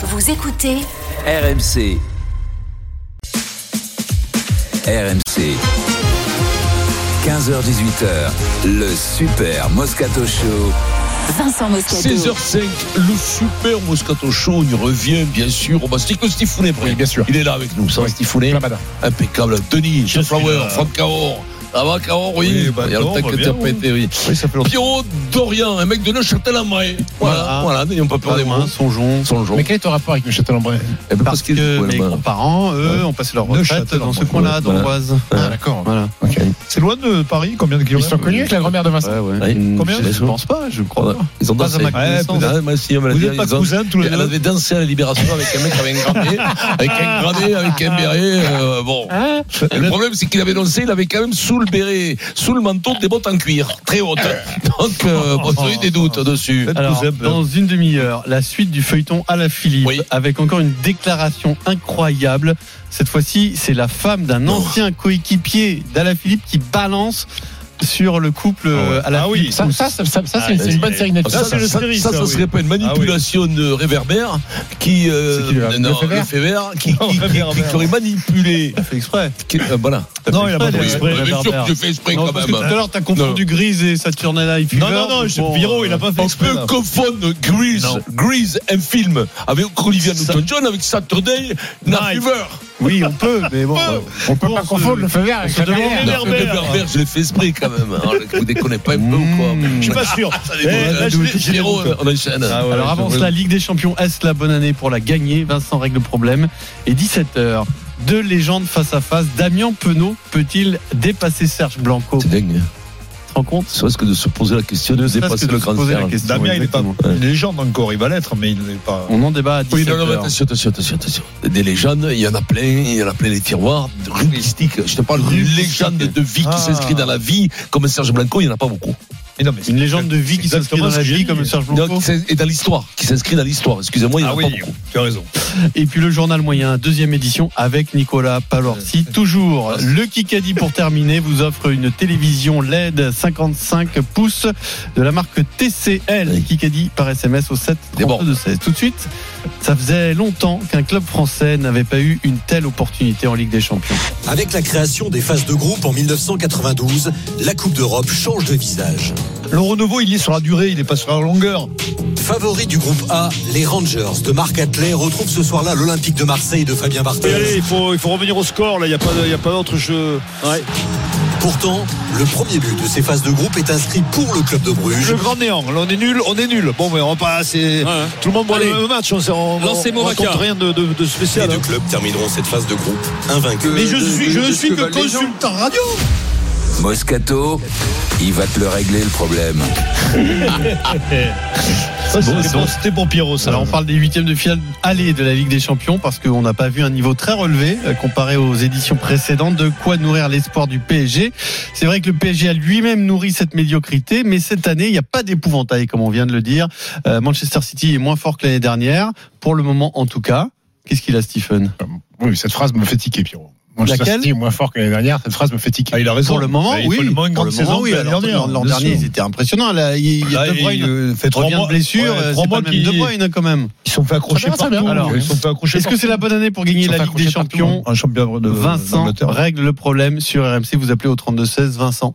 Vous écoutez RMC. RMC. 15h18h, le Super Moscato Show. Vincent Moscato. 16h05, le super Moscato Show, il revient bien sûr au Mastic Stifounet. Oui, bien sûr. Il est là avec nous, ça va Stifounet. Impeccable. Denis, Je suis Flower. Franck Cahor. Ça va Cahor, oui. Oui, bah, Il y a non, longtemps on que va tu bien, n'as pas oui. ça fait. Pierrot Dorian, un mec de Neuchâtel-en-Bray. Voilà, voilà, n'ayons pas peur des mots. Songeons. Son jour. Mais quel est ton rapport avec le Châtel-en-Bray Eh ben, Parce que mes bah, grands-parents, eux, ont passé leur retraite dans ce coin-là, Voilà. d'Amboise. Ah, d'accord. Voilà. C'est loin de Paris Combien de Ils kilomètres euh, sont connus avec la grand-mère de Vincent Combien Je pense pas, je crois. Ils ont Pas dansé. à ma connaissance. Ah, Vous n'êtes pas ils cousins tous les Elle deux avait dansé à la Libération avec un mec avec un gradé, avec un gradé, avec un béret. euh, bon. Hein? Le problème, c'est qu'il avait dansé, il avait quand même sous le béret, sous le manteau, des bottes en cuir, très hautes. Donc, euh, bon, j'ai eu des doutes dessus. Alors, dans une demi-heure, la suite du feuilleton à la Philippe, Oui. avec encore une déclaration incroyable. Cette fois-ci, c'est la femme d'un Oh. ancien coéquipier d'Ala Philippe qui balance sur le couple euh, à la Ah oui, ça, ça, ça, ça, ça, c'est Ah, c'est une bonne série Ça, Netflix. ça, Ça, ça, c'est- ça, ça oui. serait pas une manipulation de réverbère qui, euh, C'est qui, le- non, Lefebvre, qui, Non, qui, qui, Réverbère. qui- qui aurait manipulé. fait exprès. euh, voilà. Non, il a pas fait exprès. Bien sûr réverbère. que je fais exprès quand même. tout à l'heure, t'as confondu. Grise et Saturday Night Fever. Non, non, non, Pierrot, il a pas fait On exprès. peut là. confondre Grease. Grease, un film avec Olivia Newton-John avec Saturday Night Night. Fever. Oui, on peut, mais bon. On peut pas confondre le feu vert avec la carrière. le. Réverbère, je l'ai fait exprès quand même. hein. Vous déconnez pas un peu ou quoi Je suis pas sûr. Eh, je l'ai Pierrot, vu, quoi. on enchaîne. Ah Alors avant je- cela, Ligue des Champions, est-ce la bonne année pour la gagner Vincent règle le problème. Et 17h, deux légendes face à face. Damien Penaud peut-il dépasser Serge Blanco? C'est dingue. Rends compte C'est que de se poser la question de serait-ce dépasser que le grand poser la Serge. question. Damien, il est pas une légende encore. Il va l'être, mais il n'est pas. On en débat à 17h. Oui, non, non, mais attention, attention, attention, attention. Des légendes, il y en a plein, il y en a plein les tiroirs, rubristiques. Je te parle d'une légende de vie qui Ah. s'inscrit dans la vie, comme Serge Blanco, il n'y en a pas beaucoup. Mais non, mais c'est- Une légende de vie qui s'inscrit dans la vie comme Serge Blanco. et dans l'histoire, qui s'inscrit dans l'histoire. Excusez-moi, il n'y en Ah a oui, pas beaucoup. tu as raison. Et puis le journal moyen, deuxième édition avec Nicolas Palorsi. Toujours le Kikadi pour terminer vous offre une télévision LED 55 pouces de la marque TCL. Oui. Kikadi par SMS au 7 Des bords. 32 16. Tout de suite, ça faisait longtemps qu'un club français n'avait pas eu une telle opportunité en Ligue des Champions. Avec la création des phases de groupe en 1992, la Coupe d'Europe change de visage. Le renouveau, il est sur la durée, il n'est pas sur la longueur. Favori du groupe A, les Rangers de Marc Atlet retrouvent ce soir-là l'Olympique de Marseille de Fabien Barthez. il faut, il faut revenir au score. Là, il n'y a pas, il y a pas d'autre jeu. Pourtant, le premier but de ces phases de groupe est inscrit pour le club de Bruges. Le grand néant. Là, on est nul, on est nul. Bon, mais on va pas. c'est- Tout le monde voit Allez. le même match. On, on, on Movaca. raconte rien de, de, de Les spécial. deux hein. clubs termineront cette phase de groupe invaincus. Mais je suis, je suis que consultant radio. Moscato, il va te le régler le problème. Ça, c'était bon, c'était pour Pierrot, ça. Alors on parle des huitièmes de finale aller de la Ligue des Champions parce qu'on n'a pas vu un niveau très relevé euh, comparé aux éditions précédentes. De quoi nourrir l'espoir du PSG. C'est vrai que le PSG a lui-même nourri cette médiocrité, mais cette année il n'y a pas d'épouvantail comme on vient de le dire. Euh, Manchester City est moins fort que l'année dernière, pour le moment en tout cas. Qu'est-ce qu'il a Stephen? Oui, cette phrase me fait tiquer, Pierrot. Manchester Laquelle moins fort que l'année dernière. Cette phrase me fait tiquer. Ah, il a raison. Pour le moment, Bah, il oui. le une Pour le grande moment, saison oui. l'année Alors, dernière, L'an dernier, ils étaient impressionnants. Là, il y a Là, De Bruyne il, fait trois mois, de blessure. ouais, euh, trois c'est mois pas le même De qu'il- Bruyne quand même. Ils se sont fait accrocher partout. va. Alors, ils sont fait accrocher Est-ce que c'est la bonne année pour gagner la Ligue des Champions partout, Un champion de Vincent règle le problème sur RMC. Vous appelez au 32-16, Vincent.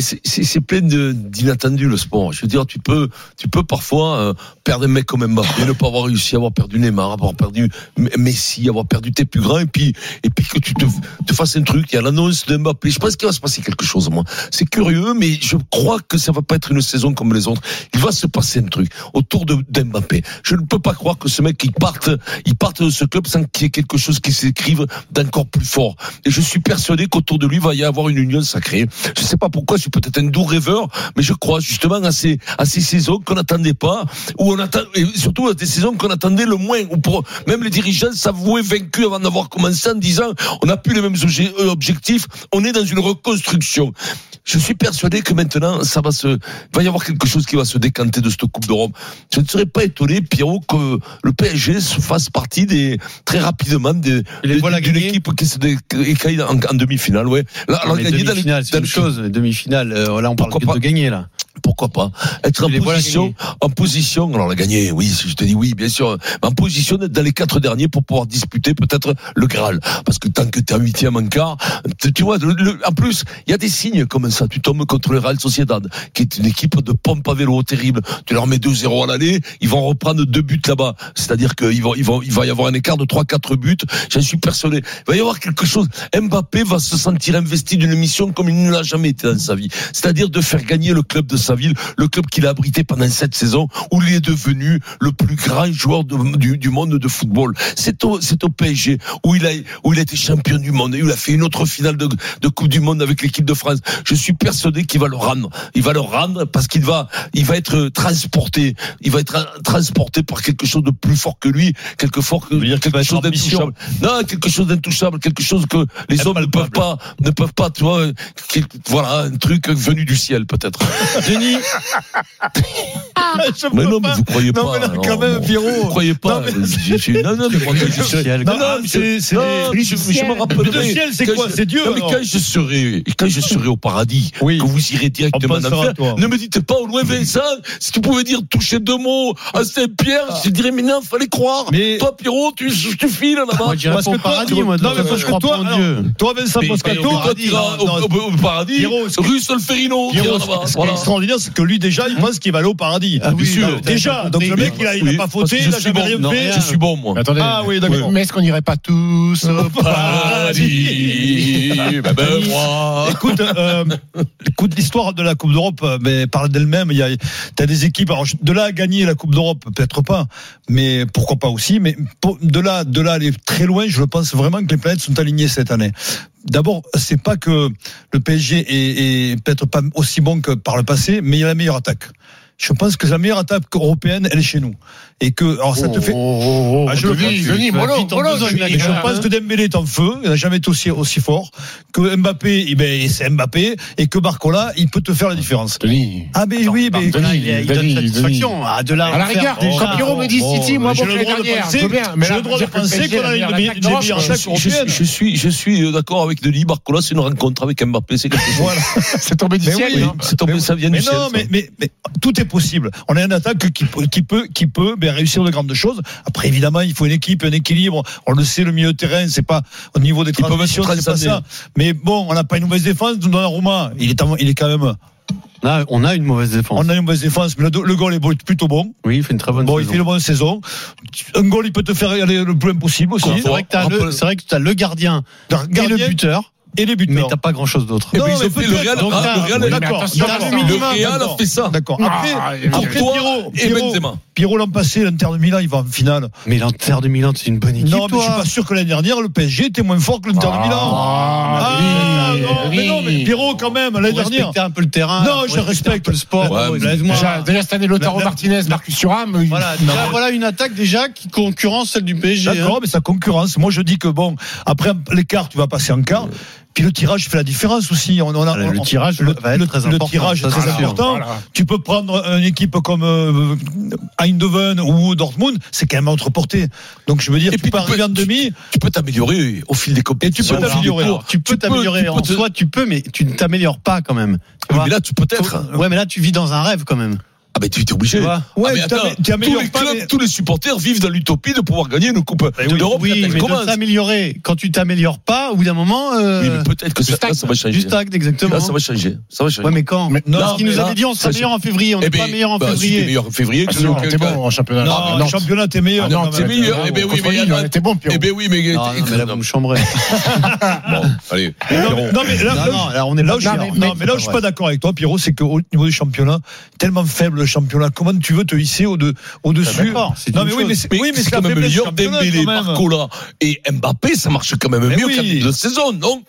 C'est- plein d'inattendus le sport. Je veux dire, tu peux, tu peux parfois euh, perdre un mec comme Mbappé, ne pas avoir réussi, avoir perdu Neymar, avoir perdu Messi, avoir perdu tes plus grands, et puis et puis que tu te, te fasses un truc. Il y a l'annonce de Mbappé. Je pense qu'il va se passer quelque chose. Moi, c'est curieux, mais je crois que ça va pas être une saison comme les autres. Il va se passer un truc autour de d'Mbappé. Je ne peux pas croire que ce mec il parte, il parte de ce club sans qu'il y ait quelque chose qui s'écrive d'encore plus fort. Et je suis persuadé qu'autour de lui va y avoir une union sacrée. Je sais pas pourquoi, suis peut-être un doux rêveur, mais je crois justement à ces, à ces saisons qu'on n'attendait pas, on attend, et surtout à des saisons qu'on attendait le moins, pour, même les dirigeants s'avouaient vaincus avant d'avoir commencé en disant, on n'a plus les mêmes obje- objectifs, on est dans une reconstruction. Je suis persuadé que maintenant, ça va se, il va y avoir quelque chose qui va se décanter de cette Coupe d'Europe. Je ne serais pas étonné, Pierrot, que le PSG se fasse partie des, très rapidement des, les voilà d'une équipe qui se dé- écaille en, en demi-finale, ouais. Là, alors, gagner dans les- dans une chose. Demi-finale, euh, là, on parle que de gagner, là. Pourquoi pas Être en position, en position. Alors la gagner, oui, si je te dis oui, bien sûr. Mais en position d'être dans les quatre derniers pour pouvoir disputer peut-être le Graal. Parce que tant que t'es en huitième, en quart, tu vois. le- le- en plus, il y a des signes comme ça. Tu tombes contre le Real Sociedad, qui est une équipe de pompe à vélo terrible. Tu leur mets 2-0 à l'aller, ils vont reprendre deux buts là-bas. C'est-à-dire qu'il va, ils vont, il va y avoir un écart de 3-4 buts. J'en suis persuadé. Il va y avoir quelque chose. Mbappé va se sentir investi d'une mission comme il ne l'a jamais été dans sa vie. C'est-à-dire de faire gagner le club de sa ville, le club qu'il a abrité pendant cette saison, où il est devenu le plus grand joueur de- du, du monde de football. C'est au, au PSG où il a, où il a été champion du monde et où il a fait une autre finale de, de Coupe du Monde avec l'équipe de France. Je suis persuadé qu'il va le rendre. Il va le rendre parce qu'il va, il va être transporté. Il va être transporté par quelque chose de plus fort que lui, quelque fort que dire quelque chose d'intouchable. Non, quelque chose d'intouchable, quelque chose que les hommes ne peuvent pas, ne peuvent pas, tu vois, voilà, un truc venu du ciel peut-être. Denis, Je Mais non, mais vous croyez Non, pas. mais là, quand même, Vous Pierrot. croyez pas. Non, mais- Non, non, mais quand je serai- ciel. Non, Non, non, c'est- je- c'est non, je, je me rappellerai. Mais le ciel, c'est quoi? je- C'est Dieu, Non, mais quand je serai, quand je serai au paradis, Oui. que vous irez directement en enfer, ne me dites pas au loin Vincent, si tu pouvais dire toucher deux mots à Saint-Pierre, je te dirais, mais non, fallait croire. Mais- Toi, Pierrot, tu, tu files là-bas. moi, pas que au toi, paradis, moi. non, mais je parce que crois toi, toi, Vincent Moscato, au, non, paradis, Pierrot, ce qui- rue Solferino, tu Pierrot, extraordinaire, c'est que lui, déjà, il pense qu'il va aller au paradis. Ah oui, sûr. non, t'as Déjà, donc le mec, mais- il a, il Oui, a pas fauté, il je a suis jamais bon. rien Non, fait. Je suis bon, moi. Mais attendez. Ah oui, d'accord. Mais est-ce qu'on n'irait pas tous au Paradis, ben, ben, moi. Écoute, euh, écoute, l'histoire de la Coupe d'Europe euh, ben, parle d'elle-même. Il y a, t'as des équipes. Alors, de là à gagner la Coupe d'Europe, peut-être pas, mais pourquoi pas aussi. Mais de là, de là à aller très loin, je pense vraiment que les planètes sont alignées cette année. D'abord, c'est pas que le PSG est, peut-être pas aussi bon que par le passé, mais il y a la meilleure attaque. Je pense que la meilleure attaque européenne, elle est chez nous. Et que, alors ça te fait. Oh, Ah, je le en mollo, besogne, Denis. la Et je gueule. pense que Dembélé est en feu, il n'a jamais été aussi, aussi fort, que Mbappé, eh ben, c'est Mbappé, et que Barcola, il peut te faire la différence. Denis. Ah ben oui, mais là, il, il donne Denis, satisfaction. Ah, de là, À la rigueur, quand Pierrot me dit City, moi, le l'année dernière, je j'ai le droit de penser qu'on a une meilleure attaque attaques Je, je suis, je suis d'accord avec Denis. Barcola, c'est une rencontre avec Mbappé. C'est quelque chose. Voilà. C'est tombé du ciel, C'est tombé, ça vient du ciel. non, mais tout est possible. On a une attaque qui, peut- qui peut, qui peut ben, réussir de grandes choses. Après, évidemment, il faut une équipe, un équilibre. On le sait, le milieu de terrain, c'est pas au niveau des être c'est pas ça. Mais bon, on n'a pas une mauvaise défense. Donnarumma, il est, il est quand même. Là, on a une mauvaise défense. On a une mauvaise défense, mais le, le goal est plutôt bon. Oui, il fait une très bonne Bon, il saison. fait une bonne saison. Un goal, il peut te faire aller le plus impossible aussi. C'est vrai que que t'as le gardien et le Gardien buteur, et les mais buteurs. t'as pas grand chose d'autre. Non, mais fait le. Real. Ah, le Real, mais D'accord. le Real a fait ça. D'accord. Après, Ah, après toi Pierrot, et Benzema. Pierrot l'an passé, l'Inter de Milan, il va en finale. Mais l'Inter de Milan, c'est une bonne équipe. non, mais je suis pas sûr que l'année dernière, le PSG était moins fort que l'Inter de Milan. Ah, Ah, oui, non, mais non, mais. Pierrot, quand même, l'année dernière. un peu le terrain. Non, je respecte. le sport. Mais. Déjà, cette année, Lautaro La- la- Martinez, Marcus Thuram. Voilà, une attaque déjà qui concurrence celle du PSG. hein. D'accord, mais sa concurrence. Moi, je dis que bon, après l'écart, tu vas passer en quart. Puis le tirage fait la différence aussi. On, on a, Voilà, le on- tirage le, va être le- très le tirage très sûr. important. Voilà. Tu peux prendre une équipe comme euh, Eindhoven ou Dortmund, c'est quand même portée. Donc je veux dire, Et tu puis peux tu peux- arriver en demi. Tu peux t'améliorer au fil des compétitions. Et tu peux t'améliorer. Tu peux t'améliorer en te- soi, tu peux, mais tu ne t'améliores pas quand même. Oui, mais là, tu peux être. Ouais, mais là, tu vis dans un rêve quand même. Ah, ben, tu es obligé. Vois Ouais, Ah, mais tu attends, améliores tous les pas, clubs, mais- tous les supporters vivent dans l'utopie de pouvoir gagner une coupe Eh oui. d'Europe Oui, mais de t'améliorer. Quand tu t'améliores pas, au bout d'un moment, euh, Oui, mais peut-être que ça, là, ça va changer. du stagne, exactement. Là, ça va changer. Ça va changer. Ouais, mais quand Mais- Non, non, parce qu'il nous avait dit on sera meilleur en février, on Eh n'est ben, pas meilleur en bah, si, t'es février. meilleur en février. Ah, que- t'es bon en championnat. Non, Ah, le championnat, t'es meilleur. Ah, non, même. meilleur. Eh ben oui, mais était bon. Eh ben oui, mais. Non, non, mais là, vous me chambrez. Bon, allez. Non, mais- non, là, Non, non, on est pas non, mais là où je suis pas d'accord avec toi, Pierrot, c'est qu'au niveau du championnat, tellement faible le championnat, comment tu veux te hisser au de, au-dessus d'accord, c'est Non, mais oui, mais c'est, Mais oui, mais c'est c'est quand même meilleur Dembélé. Barcola et Mbappé, ça marche quand même Mais mieux oui. début de saison, non?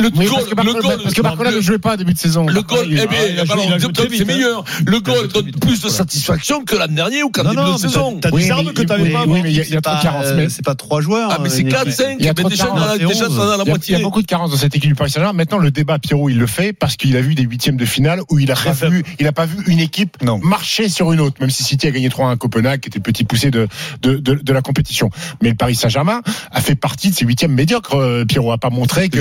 Le Oui, goal, parce que goal, parce que Barcola le- ne jouait pas à début de saison. le goal, il- eh bien, c'est hein. meilleur. Le goal donne plus de satisfaction que l'an dernier ou qu'en début de saison. t'as, des armes que il- t'avais pas. oui, mais il y a- trop de carences. Mais- C'est pas trois joueurs. Ah, mais c'est une 4, équipe. 5, Il y a trop de déjà, dans la- C'est déjà, 11. dans la Il y, a, il y moitié. a beaucoup de carences dans cette équipe du Paris Saint-Germain. Maintenant, le débat, Pierrot, il le fait parce qu'il a vu des huitièmes de finale où il a pas vu, il a pas vu une équipe marcher sur une autre, même si City a gagné 3 à Copenhague, qui était le petit poussé de, de, de, de la compétition. Mais le Paris Saint-Germain a fait partie de ces huitièmes médiocres. Euh, Pierrot a pas montré que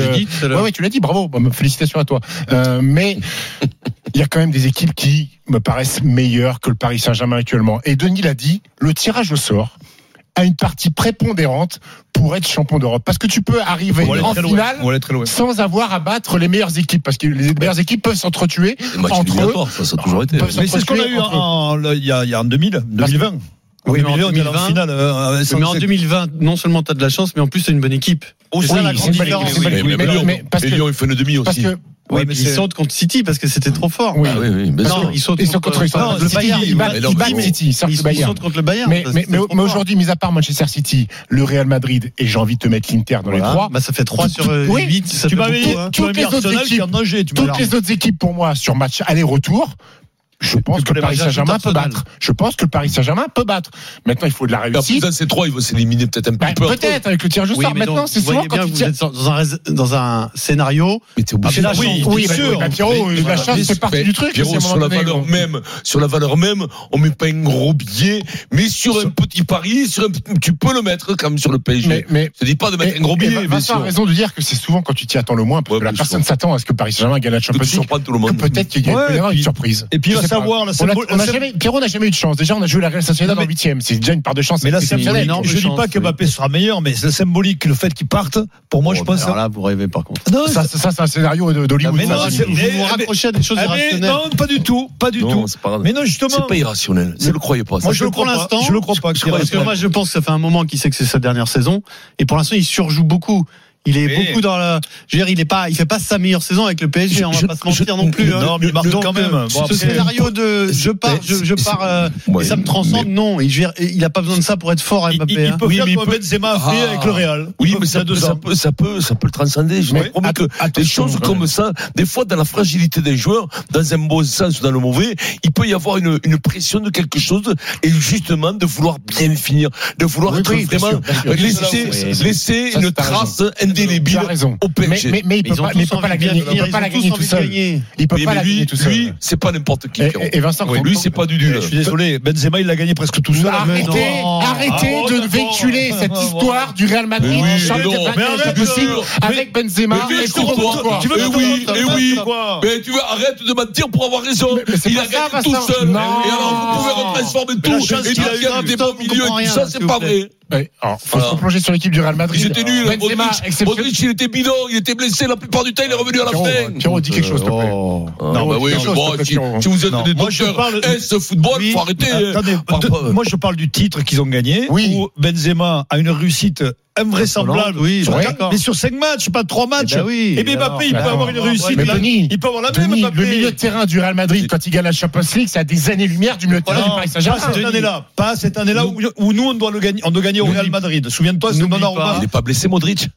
tu l'as dit, bravo, félicitations à toi. Euh, mais il y a quand même des équipes qui me paraissent meilleures que le Paris Saint-Germain actuellement. Et Denis l'a dit, le tirage au sort a une partie prépondérante pour être champion d'Europe. Parce que tu peux arriver en finale sans avoir à battre les meilleures équipes. Parce que les meilleures équipes peuvent s'entretuer entre eux. Ça, ça a toujours été. Mais c'est ce qu'on a eu il, y a, en 2000, 2020. Oui, mais, en 2020, en finale, euh, euh mais en 2020, non seulement tu as de la chance, mais en plus tu une bonne équipe. Oh, c'est oui, ça la grande différence. Et Lyon, il fait une demi aussi. Oui, mais ils sautent contre City parce que c'était trop fort. Oui, ah oui, oui. Bien non, ils sautent contre, le Bayern. Ils battent, contre le Bayern. Mais, aujourd'hui, mis à part Manchester City, le Real Madrid, et j'ai envie de te mettre l'Inter dans les trois. Bah, ça fait 3 sur euh, 8. Ça tu m'avais hein. toutes. Toutes les autres équipes pour moi sur match aller-retour je pense que, le Paris Saint-Germain peut battre. Je pense que le Paris Saint-Germain peut battre. Maintenant, il faut de la réussite. En plus, c'est 3, ils vont s'éliminer peut-être un bah, peu. Peut-être, avec le tirage au sort. Maintenant, c'est souvent quand tu vous êtes dans un, dans un scénario. Mais t'es obligé ah, de Oui, oui, bien sûr. Bah, mais, la bah, chance, c'est partie du truc. Pierrot, sur la valeur même, sur la valeur même, on met pas un gros billet, mais sur un petit pari, sur tu peux le mettre quand même sur le PSG. Mais, je dis pas de mettre un gros billet. Vincent a raison de dire que c'est souvent quand tu t'y attends le moins, parce que la personne s'attend à ce que Paris Saint-Germain gagne la Champions League. Peut-être qu'il y a une surprise. Et puis, savoir. Pierrot n'a jamais eu de chance. Déjà, on a joué la Real Sociedad en 8 C'est déjà une part de chance. Mais là, Je ne dis pas que Mbappé sera meilleur, mais c'est symbolique le fait qu'il parte. Pour moi, je pense. Alors là, vous rêvez par contre. Ça, c'est un scénario d'Hollywood. Vous vous raccrochez à des choses ah, irrationnelles. Non, pas du tout. Pas du tout. Mais non, justement. C'est pas irrationnel. Ne le croyez pas. Moi, je le crois l'instant. Je le crois pas. Parce que moi, je pense que ça fait un moment qu'il sait que c'est sa dernière saison. Et pour l'instant, il surjoue beaucoup. Il est beaucoup dans la. Je veux dire, il est pas, il fait pas sa meilleure saison avec le PSG. Je, hein, on va pas se mentir non plus. Hein. Non, mais il marque quand même. Euh, ce scénario de je pars, je, pars euh, ça me transcende. Non, il, dire, il a pas besoin de ça pour être fort. Mbappé, il, il, hein. il peut oui, faire comme Benzema avec le ah. Real. Oui, mais ça, peut, ça peut, ça peut, ça peut le transcender. Je oui. promets que des choses comme ça, des fois, dans la fragilité des joueurs dans un bon sens ou dans le mauvais, il peut y avoir une, une pression de quelque chose et justement de vouloir bien finir, de vouloir être vraiment laisser, laisser une trace débile au PSG. Mais, mais, mais il ne peut, pas, mais pas la gagner, il peut pas la gagner tout seul. Il peut pas la gagner tout seul. Lui, c'est pas n'importe qui. Et Vincent, lui, c'est pas du nul. Je suis désolé, Benzema, il l'a gagné presque tout seul. Arrêtez ah, de véhiculer cette histoire du Real Madrid avec Benzema et Courtois. Tu veux eh oui, et eh oui. Mais tu veux arrête de mentir pour avoir raison. Il a gagné tout seul. Et alors vous pouvez retransformer tout et dire qu'il y a des bons milieux. Ça c'est pas vrai. Ouais. Faut se replonger sur l'équipe du Real Madrid. Il était bidon, il était blessé la plupart du temps, il est revenu à la fin. Quelque chose, oh. Non, oui, chose, bon, si, vous êtes des docteurs parle... Football, oui. faut arrêter. Hein. Moi je parle du titre qu'ils ont gagné, oui. où Benzema a une réussite invraisemblable. Mais sur 5 matchs, pas 3 matchs. Eh ben Et Mbappé, il peut avoir une réussite. Il peut avoir la même. Le milieu de terrain du Real Madrid, quand il gagne la Champions League, c'est à des années-lumière du milieu de terrain non, du Paris Saint-Germain. Pas cette année-là. Pas cette année-là où, nous, on doit, gagner, au Real Madrid. Souviens-toi, c'est Il n'est pas blessé, Modric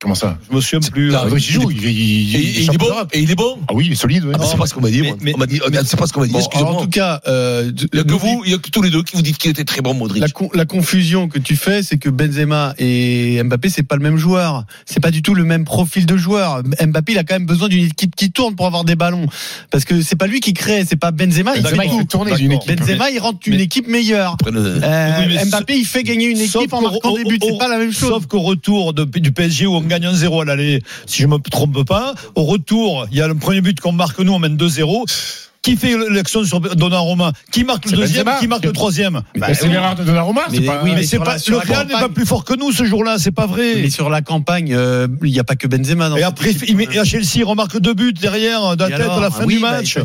Comment ça? Je me souviens plus. Euh, il et, il, est bon Ah oui, il est solide. Ah, c'est pas ce qu'on m'a dit. On m'a dit. Euh, c'est pas ce qu'on m'a dit. Bon, en tout cas, euh, il y a que vous, il y a que tous les deux qui vous dites qu'il était très bon, Modric. La, confusion que tu fais, c'est que Benzema et Mbappé, c'est pas le même joueur. C'est pas du tout le même profil de joueur. Mbappé, il a quand même besoin d'une équipe qui tourne pour avoir des ballons, parce que c'est pas lui qui crée, c'est pas Benzema. Il Benzema, fait. Benzema, il rentre une équipe meilleure. Mbappé, il fait gagner une équipe en marquant des buts. Pas la même chose. Sauf qu'au retour du PSG ou gagne 1-0 à l'aller, si je ne me trompe pas. Au retour, il y a le premier but qu'on marque nous, on mène 2-0. Qui fait l'action sur Donnarumma Qui marque le deuxième Qui marque le troisième bah, C'est l'erreur de Donnarumma. Mais, pas, pas, le Real n'est pas plus fort que nous ce jour-là, c'est pas vrai. Mais sur la campagne, euh, il euh, n'y a pas que Benzema. Et après, il met, et Chelsea, il remarque deux buts derrière euh, d'un tête à la fin du bah, match.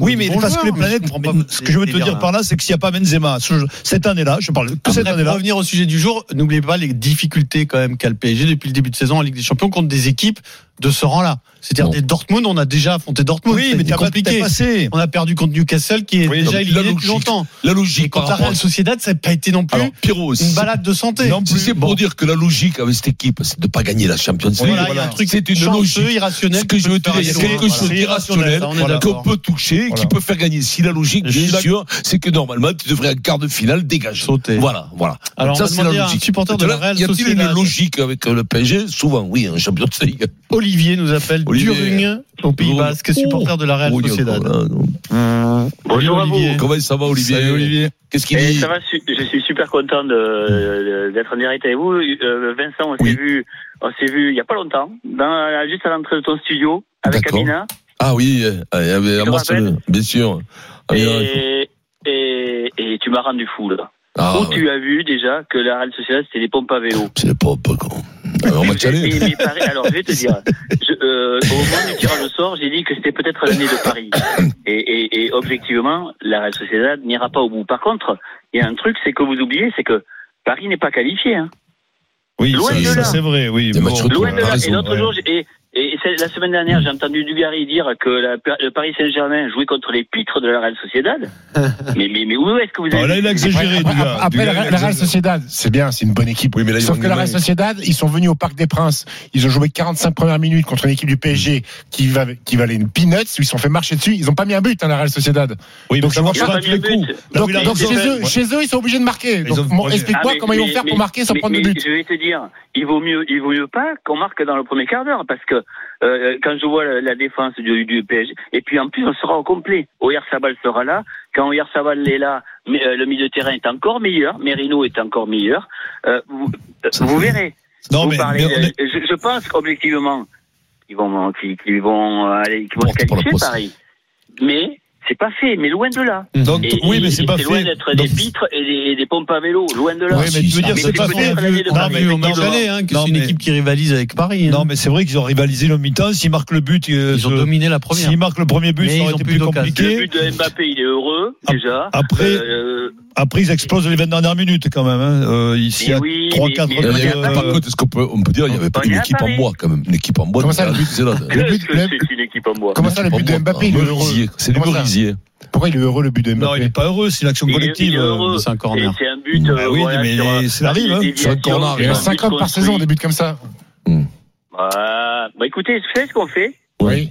Oui, mais bon parce que les planètes. Ce que je veux te dire hein. par là, c'est que s'il n'y a pas Benzema cette année-là, je parle que cette année-là. Pour revenir au sujet du jour, n'oubliez pas les difficultés quand même qu'a le PSG depuis le début de saison en Ligue des Champions contre des équipes de ce rang-là. C'est-à-dire des Dortmund, on a déjà affronté Dortmund. Oui, mais t'as compliqué. On a perdu contre Newcastle qui est oui, déjà éliminé depuis longtemps. La logique. Et contre la Real Sociedad, ça n'a pas été non plus Alors, une balade de santé. C'est pour dire que la logique avec cette équipe, c'est de ne pas gagner la Champions League. Voilà, voilà. C'est une logique irrationnelle. Ce que je veux dire, il y a quelque chose d'irrationnel qu'on peut toucher, qui peut faire gagner. Si la logique, bien sûr, c'est que normalement, tu devrais en quart de finale dégager. Sauter. Voilà, voilà. Alors ça c'est la logique. Supporter la Y a-t-il une logique avec le PSG Souvent, oui, en Champions League. Olivier nous appelle. Durugne au Pays. Basque, supporter de la Real Sociedad. Bonjour à vous. Olivier. Comment ça va, Olivier Salut, Olivier. Qu'est-ce qu'il Eh, dit ça va, je suis super content d'être en direct avec vous. Euh, Vincent, on s'est vu, on s'est vu il y a pas longtemps, dans, juste à l'entrée de ton studio, avec. Amina. Ah oui, euh, rappelles bien sûr. Et, et tu m'as rendu fou, là. Ah, Où tu as vu déjà que la Real Sociedad, c'était des pompes à vélo? c'est pas pas con. Alors, on va Mais- mais alors, je vais te dire, je, euh, au moment du tirage au sort, j'ai dit que c'était peut-être l'année de Paris. Et, et, et objectivement, la Real Sociedad n'ira pas au bout. Par contre, il y a un truc, c'est que vous oubliez, c'est que Paris n'est pas qualifié. Hein. Oui, Loin ça, de ça, là. c'est vrai, oui. Bon. Loin de t'as là. raison, Et l'autre ouais. jour, et, et c'est- la semaine dernière, j'ai entendu Dugarry dire que la- le Paris Saint-Germain jouait contre les pitres de la Real Sociedad. mais, mais, mais où est-ce que vous Ah, avez là, il a exagéré, Après, après, la, Real. Sociedad, c'est bien, c'est une bonne équipe. Oui, mais là, Sauf que la. Real Sociedad, ils sont venus au Parc des Princes. Ils ont joué 45 premières minutes contre une équipe du PSG qui, va, qui valait une peanuts. Ils se sont fait marcher dessus. Ils ont pas mis un but, hein, la Real Sociedad. Oui, Donc, mais ça marche pas tous les coups. Là Donc, chez, eux, chez eux, ils sont obligés de marquer. Bon, Ah, explique-moi mais- comment ils vont faire pour marquer sans prendre de but. Je vais te dire, il vaut mieux, il vaut mieux pas qu'on marque dans le premier quart d'heure parce que euh, quand je vois la, défense du, du PSG, et puis en plus on sera au complet. Oyarzabal sera là. Quand Oyarzabal est là, mais, euh, le milieu de terrain est encore meilleur. Merino est encore meilleur. Euh, vous, vous verrez. Non, Vous mais, parlez, je, je pense qu'objectivement, ils vont, qu'ils, qu'ils vont aller, vont se qualifier. Paris. Mais c'est pas fait, mais loin de là. donc, Et- oui, mais c'est et pas loin fait. d'être Donc- des pitres et des, des pompes à vélo, loin de là. Oui, mais tu veux dire, Mais c'est pas fait. Non, mais- vu au effectivement. Marseillais, hein, que c'est une équipe qui rivalise avec Paris. hein. Non, mais c'est vrai qu'ils ont rivalisé le mi-temps. S'ils marquent le but, euh, Ils ont ce- dominé la première. S'ils marquent le premier but, ça aurait été plus d'occasion. Le compliqué. but de Mbappé, il est heureux, déjà. après- Euh, Après, ils explosent les 20 dernières minutes quand même. Hein. Euh, ici, il a oui, 3-4 mais- Il y mais- avait- Euh, Par contre, est-ce qu'on peut, on peut dire qu'il n'y avait pas on une à équipe en bois quand même Une équipe en bois. Comment ça, le but c'est là. Le qu'est-ce but- que le- c'est une équipe en bois Comment ça, le but de Mbappé, il est heureux Merisier. C'est du Pourquoi il est heureux, le but de Non, il Mbappé n'est pas heureux, c'est une action Il est- collective. C'est un corner. C'est un but. euh, Ah oui, voilà, mais un- ça arrive, hein, sur un corner, Il y a sur un 50 but par saison, des buts comme ça. Voilà. Bah écoutez, vous savez ce qu'on fait Oui.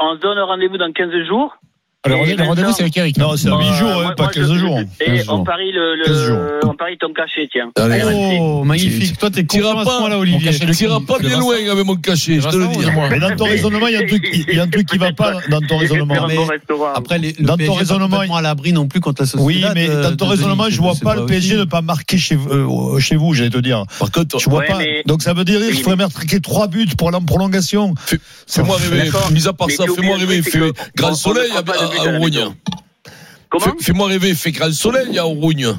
On se donne rendez-vous dans 15 jours. Alors, Et rendez-vous, c'est avec Eric. Non, c'est à Bon, 8 jours, euh, hein, moi- pas moi, 15 je- jours. Et 15 jours. on parie le, 15 jours. le on parie ton cachet, tiens. Oh, magnifique. Toi, t'es T'iras confiant à pas, ce mon Olivier. n'iras pas bien loin avec mon cachet, je te le dis. Mais dans ton raisonnement, il y a un truc, il y a un truc qui va pas dans ton raisonnement. Après, Dans ton raisonnement, à l'abri non plus contre la société. Oui, mais dans ton raisonnement, je vois pas le PSG ne pas marquer chez, euh, chez vous, j'allais te dire. Par contre, Je vois pas. Donc ça veut dire qu'il faudrait mettre trois buts pour la prolongation. fais-moi rêver. Mis à part ça, fais-moi rêver. grand soleil à pas de but à à la Rougne. maison. Comment Fais- Fais-moi rêver. Fais grand soleil à Rougne.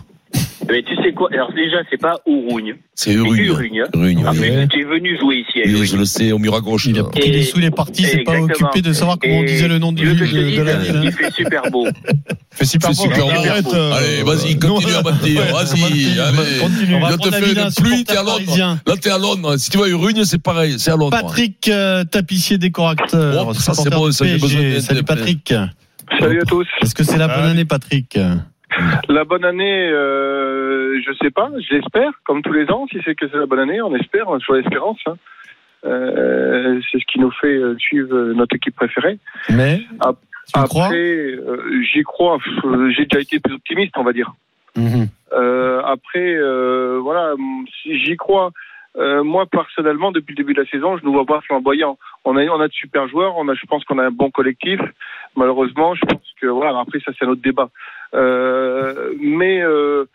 Mais tu sais quoi? Alors déjà, c'est pas Ourougne. C'est C'est Rugne. Urugne. Rugne. Ah, mais tu es venu jouer ici à Oui, Urugne. je le sais, au mur à gauche. Il a pris des sous, il est parti, c'est pas occupé de savoir comment on disait le nom de, de la ville. Il hein. fait super beau. Fait super beau. euh, Allez, vas-y, nous, continue à ouais, Vas-y, continue. On va te d'un une pluie, t'es à Londres. Là, t'es à Londres. Si tu vas à Urugne, c'est pareil. C'est à Londres. Patrick euh, Tapissier décorateur. Oh, ça, c'est bon, ça, j'ai besoin Salut Patrick. Salut à tous. Est-ce que c'est la bonne année, Patrick? La bonne année, euh, je sais pas, je l'espère, comme tous les ans. Si c'est que c'est la bonne année, on espère, on a toujours l'espérance. hein. Euh, c'est ce qui nous fait euh, suivre euh, notre équipe préférée. Mais Après, euh, j'y crois. J'ai déjà été plus optimiste, on va dire. Mhm. Euh, après, euh, voilà, j'y crois. Euh, moi, personnellement, depuis le début de la saison, je ne vois pas flamboyant. On a, on a de super joueurs. On a, je pense qu'on a un bon collectif. Malheureusement, je pense que voilà. Après, ça, c'est un autre débat. Euh, mais euh,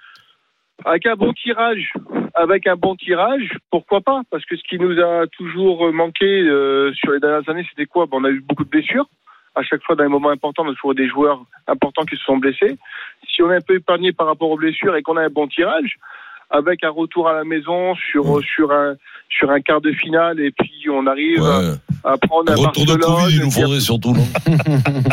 avec un bon tirage, avec un bon tirage, pourquoi pas? Parce que ce qui nous a toujours manqué sur les dernières années, c'était quoi? Ben, On a eu beaucoup de blessures. À chaque fois, dans les moments importants, on a toujours des joueurs importants qui se sont blessés. Si on est un peu épargné par rapport aux blessures et qu'on a un bon tirage, avec un retour à la maison sur sur un sur un quart de finale et puis on arrive Ouais. à, prendre Un un, retour de Covid, il nous faudrait surtout, non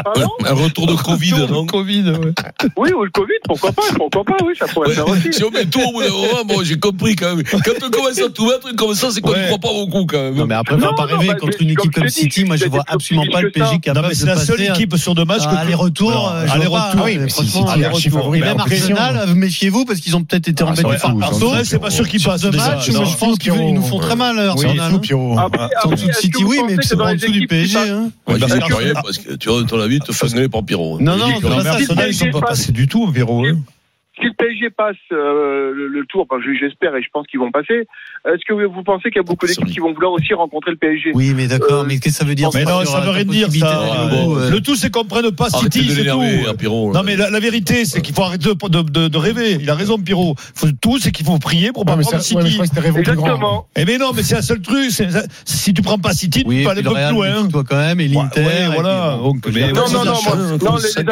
Pardon Un retour de Covid, non Covid, ouais. Oui, ou le Covid, pourquoi pas Pourquoi pas Oui, ça pourrait Ouais, faire aussi. Si on met tout au bout d'un moment, bon, j'ai compris quand même. Quand on commence à tout mettre comme ça, c'est qu'on ne croit pas beaucoup quand même. Non, mais après, faut Non, pas non, rêver bah, contre une comme équipe je comme City. Moi, je c'est vois absolument pas le PSG capable c'est la seule un- équipe sur deux matchs que. Aller-retour. pas. Ah oui, Franchement, archi aller-retour. même en pression. Arsenal, euh, méfiez-vous parce qu'ils ont peut-être été Ah, embêtés par Arsenal. c'est pas sûr qu'ils passent Non. moi, je pense qu'ils nous font très mal, Oui, Arsenal. c'est hein. C'est en dessous de City, oui, mais que c'est dans en dessous du PSG. hein. Tu vois, ton avis, te fais engueuler par Pierrot. Non, non, c'est mais Arsenal, ils sont pas c'est- passés du tout, Véro. Si le PSG passe euh, le, le tour, enfin, j'espère et je pense qu'ils vont passer, est-ce que vous, pensez qu'il y a beaucoup d'équipes qui vont vouloir aussi rencontrer le PSG Oui, mais d'accord, Euh, mais qu'est-ce que ça veut dire Mais non, ça veut rien dire, ça. euh. Le tout, c'est qu'on prenne pas Arrêtez City, c'est tout. hein. Non, mais la, la vérité, c'est qu'il faut arrêter de, de, de, de rêver. Il a raison, Pierrot. Faut, tout, c'est qu'il faut prier pour pas mais prendre City. Exactement. Eh mais non, mais c'est un seul truc. Si tu prends pas City, Oui, tu peux aller plus loin. toi quand même, et l'Inter. Voilà. Non, non, non, hein,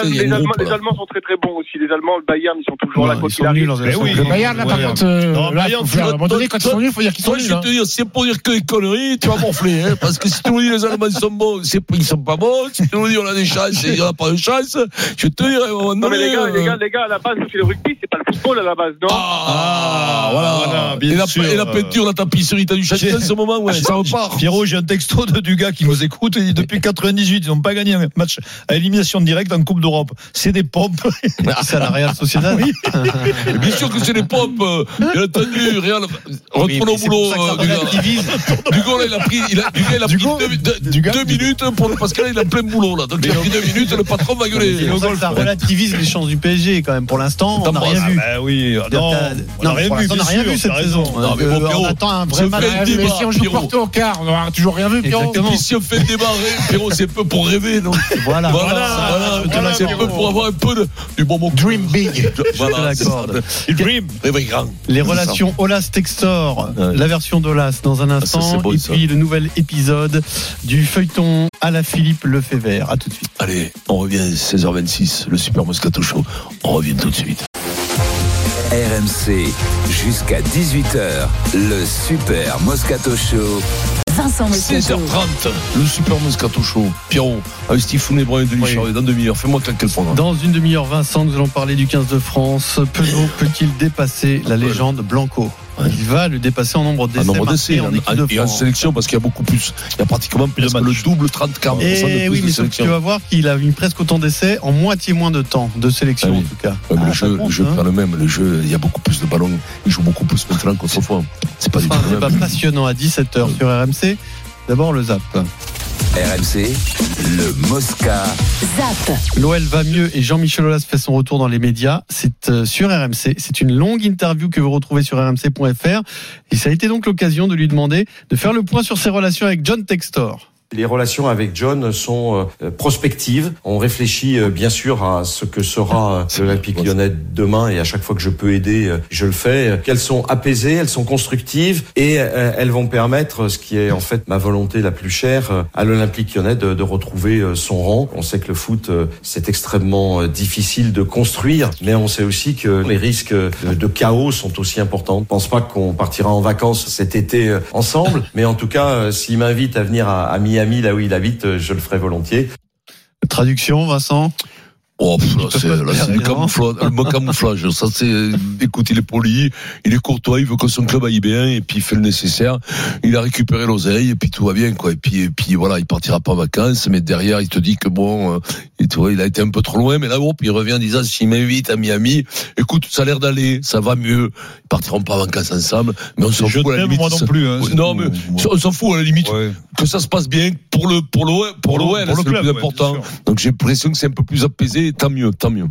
les. Allemands sont très très bons aussi. Les Allemands, le Bayern, ils sont toujours Non, là, quoi ils qu'il sont nuls arrive. en. Le Bayern, là, par Ouais. contre, euh, à un moment donné, quand ils sont nuls, il faut dire qu'ils sont je nuls. vais hein. te dire, c'est pour dire que les conneries, tu vas morfler, hein, parce que si tu nous dis les Allemands sont bons, c'est, ils sont pas bons, si tu nous dis on a des chances et il n'y a pas de chance, je vais te dire, à un moment Non, mais donné, les gars, euh, les gars, les gars, à la base, c'est le rugby, c'est pas le football à la base, non Ah, voilà, voilà, bien et, la, sûr. et la peinture, la tapisserie, t'as du châtiment en ce moment, ouais, ça repart. Pierrot, j'ai un texto de, du gars qui nous écoute. Il dit depuis 98, ils n'ont pas gagné un match à élimination directe en Coupe d'Europe. C'est des pompes. C'est à la Real Sociedad. Bien sûr que c'est les pompes, euh, bien entendu, retourne au c'est boulot, euh, du gars. relativise. Du gars, là, il a pris, il a, du gars, il a pris deux, deux- deux minutes pour, parce que là, il en plein boulot, là. Donc, il a pris deux minutes, le patron va C'est gueuler. pour ça ça relativise les chances du PSG quand même. Pour l'instant, on n'a rien vu. Ah, bah oui, non, T'as- on n'a non, rien vu, on n'a rien vu saison. raison. Non, mais bon, Pierrot, on attend un vrai match. Ah, Mais si on joue. Porto au quart, on n'aura toujours rien vu, Pierrot. Exactement. Puis si on fait le débat, Pierrot, c'est peu pour rêver, non Voilà. Voilà, c'est peu pour avoir un peu de, du bon mot. Dream big. Il dream. Les relations Olas-Textor, Ouais. la version d'Olas dans un ça, instant, et ça. puis le nouvel épisode du feuilleton à la Philippe Lefebvre. À tout de suite. Allez, on revient 16h26, le Super Moscato Show. On revient tout de suite. RMC jusqu'à 18h. Le Super Moscato Show. Vincent Moscato. 16h30, le Super Moscato Show. Pierrot, avec Steve Founé-Brun et Denis Oui. Dans demi-heure. Fais-moi claquer le. Dans une demi-heure, Vincent, nous allons parler du 15 de France. Penaud peut-il dépasser la légende Blanco? Il va le dépasser en nombre d'essais nombre marqués d'essais, en en- de en sélection, parce qu'il y a beaucoup plus. Il y a pratiquement plus matchs. le double, 30, 40 Et de plus Eh oui, de mais sauf que tu sélection. vas voir qu'il a eu presque autant d'essais en moitié moins de temps de sélection Ah oui. en tout cas. Ouais, mais Ah, le ça jeu, compte, le jeu hein. prend le même. Le jeu, il y a beaucoup plus de ballons. Il joue beaucoup plus maintenant qu'autrefois. C'est pas du tout le passionnant à 17h sur RMC. D'abord le zap. RMC, le Mosca. Zap. L'OL va mieux et Jean-Michel Aulas fait son retour dans les médias. C'est euh, sur RMC. C'est une longue interview que vous retrouvez sur rmc.fr. Et ça a été donc l'occasion de lui demander de faire le point sur ses relations avec John Textor. Les relations avec John sont euh, prospectives. On réfléchit euh, bien sûr à ce que sera euh, l'Olympique lyonnais demain et à chaque fois que je peux aider, je le fais. Qu'elles sont apaisées, elles sont constructives et elles vont permettre, ce qui est en fait ma volonté la plus chère, à l'Olympique lyonnais de, de retrouver son rang. On sait que le foot, c'est extrêmement difficile de construire, mais on sait aussi que les risques de, de chaos sont aussi importants. Je pense pas qu'on partira en vacances cet été ensemble, mais en tout cas, s'il m'invite à venir à, à Miami, là où il habite, euh, je le ferai volontiers. Traduction, Vincent? Oh, c'est, du camouflage, le camouflage. Ça, c'est, écoute, il est poli, il est courtois, il veut que son club aille bien, et puis il fait le nécessaire. Il a récupéré l'oseille, et puis tout va bien, quoi. Et puis, et puis voilà, il partira pas en vacances, mais derrière, il te dit que bon, euh, et tu vois, il a été un peu trop loin, mais là, hop, il revient en disant, s'il m'invite à Miami, écoute, ça a l'air d'aller, ça va mieux. Ils partiront pas en vacances ensemble, mais on s'en fout à la limite. moi non plus. hein, non, mais on s'en fout à la limite Ouais. que ça se passe bien pour le pour l'OL pour l'OL c'est le plus ouais, important donc j'ai l'impression que c'est un peu plus apaisé tant mieux tant mieux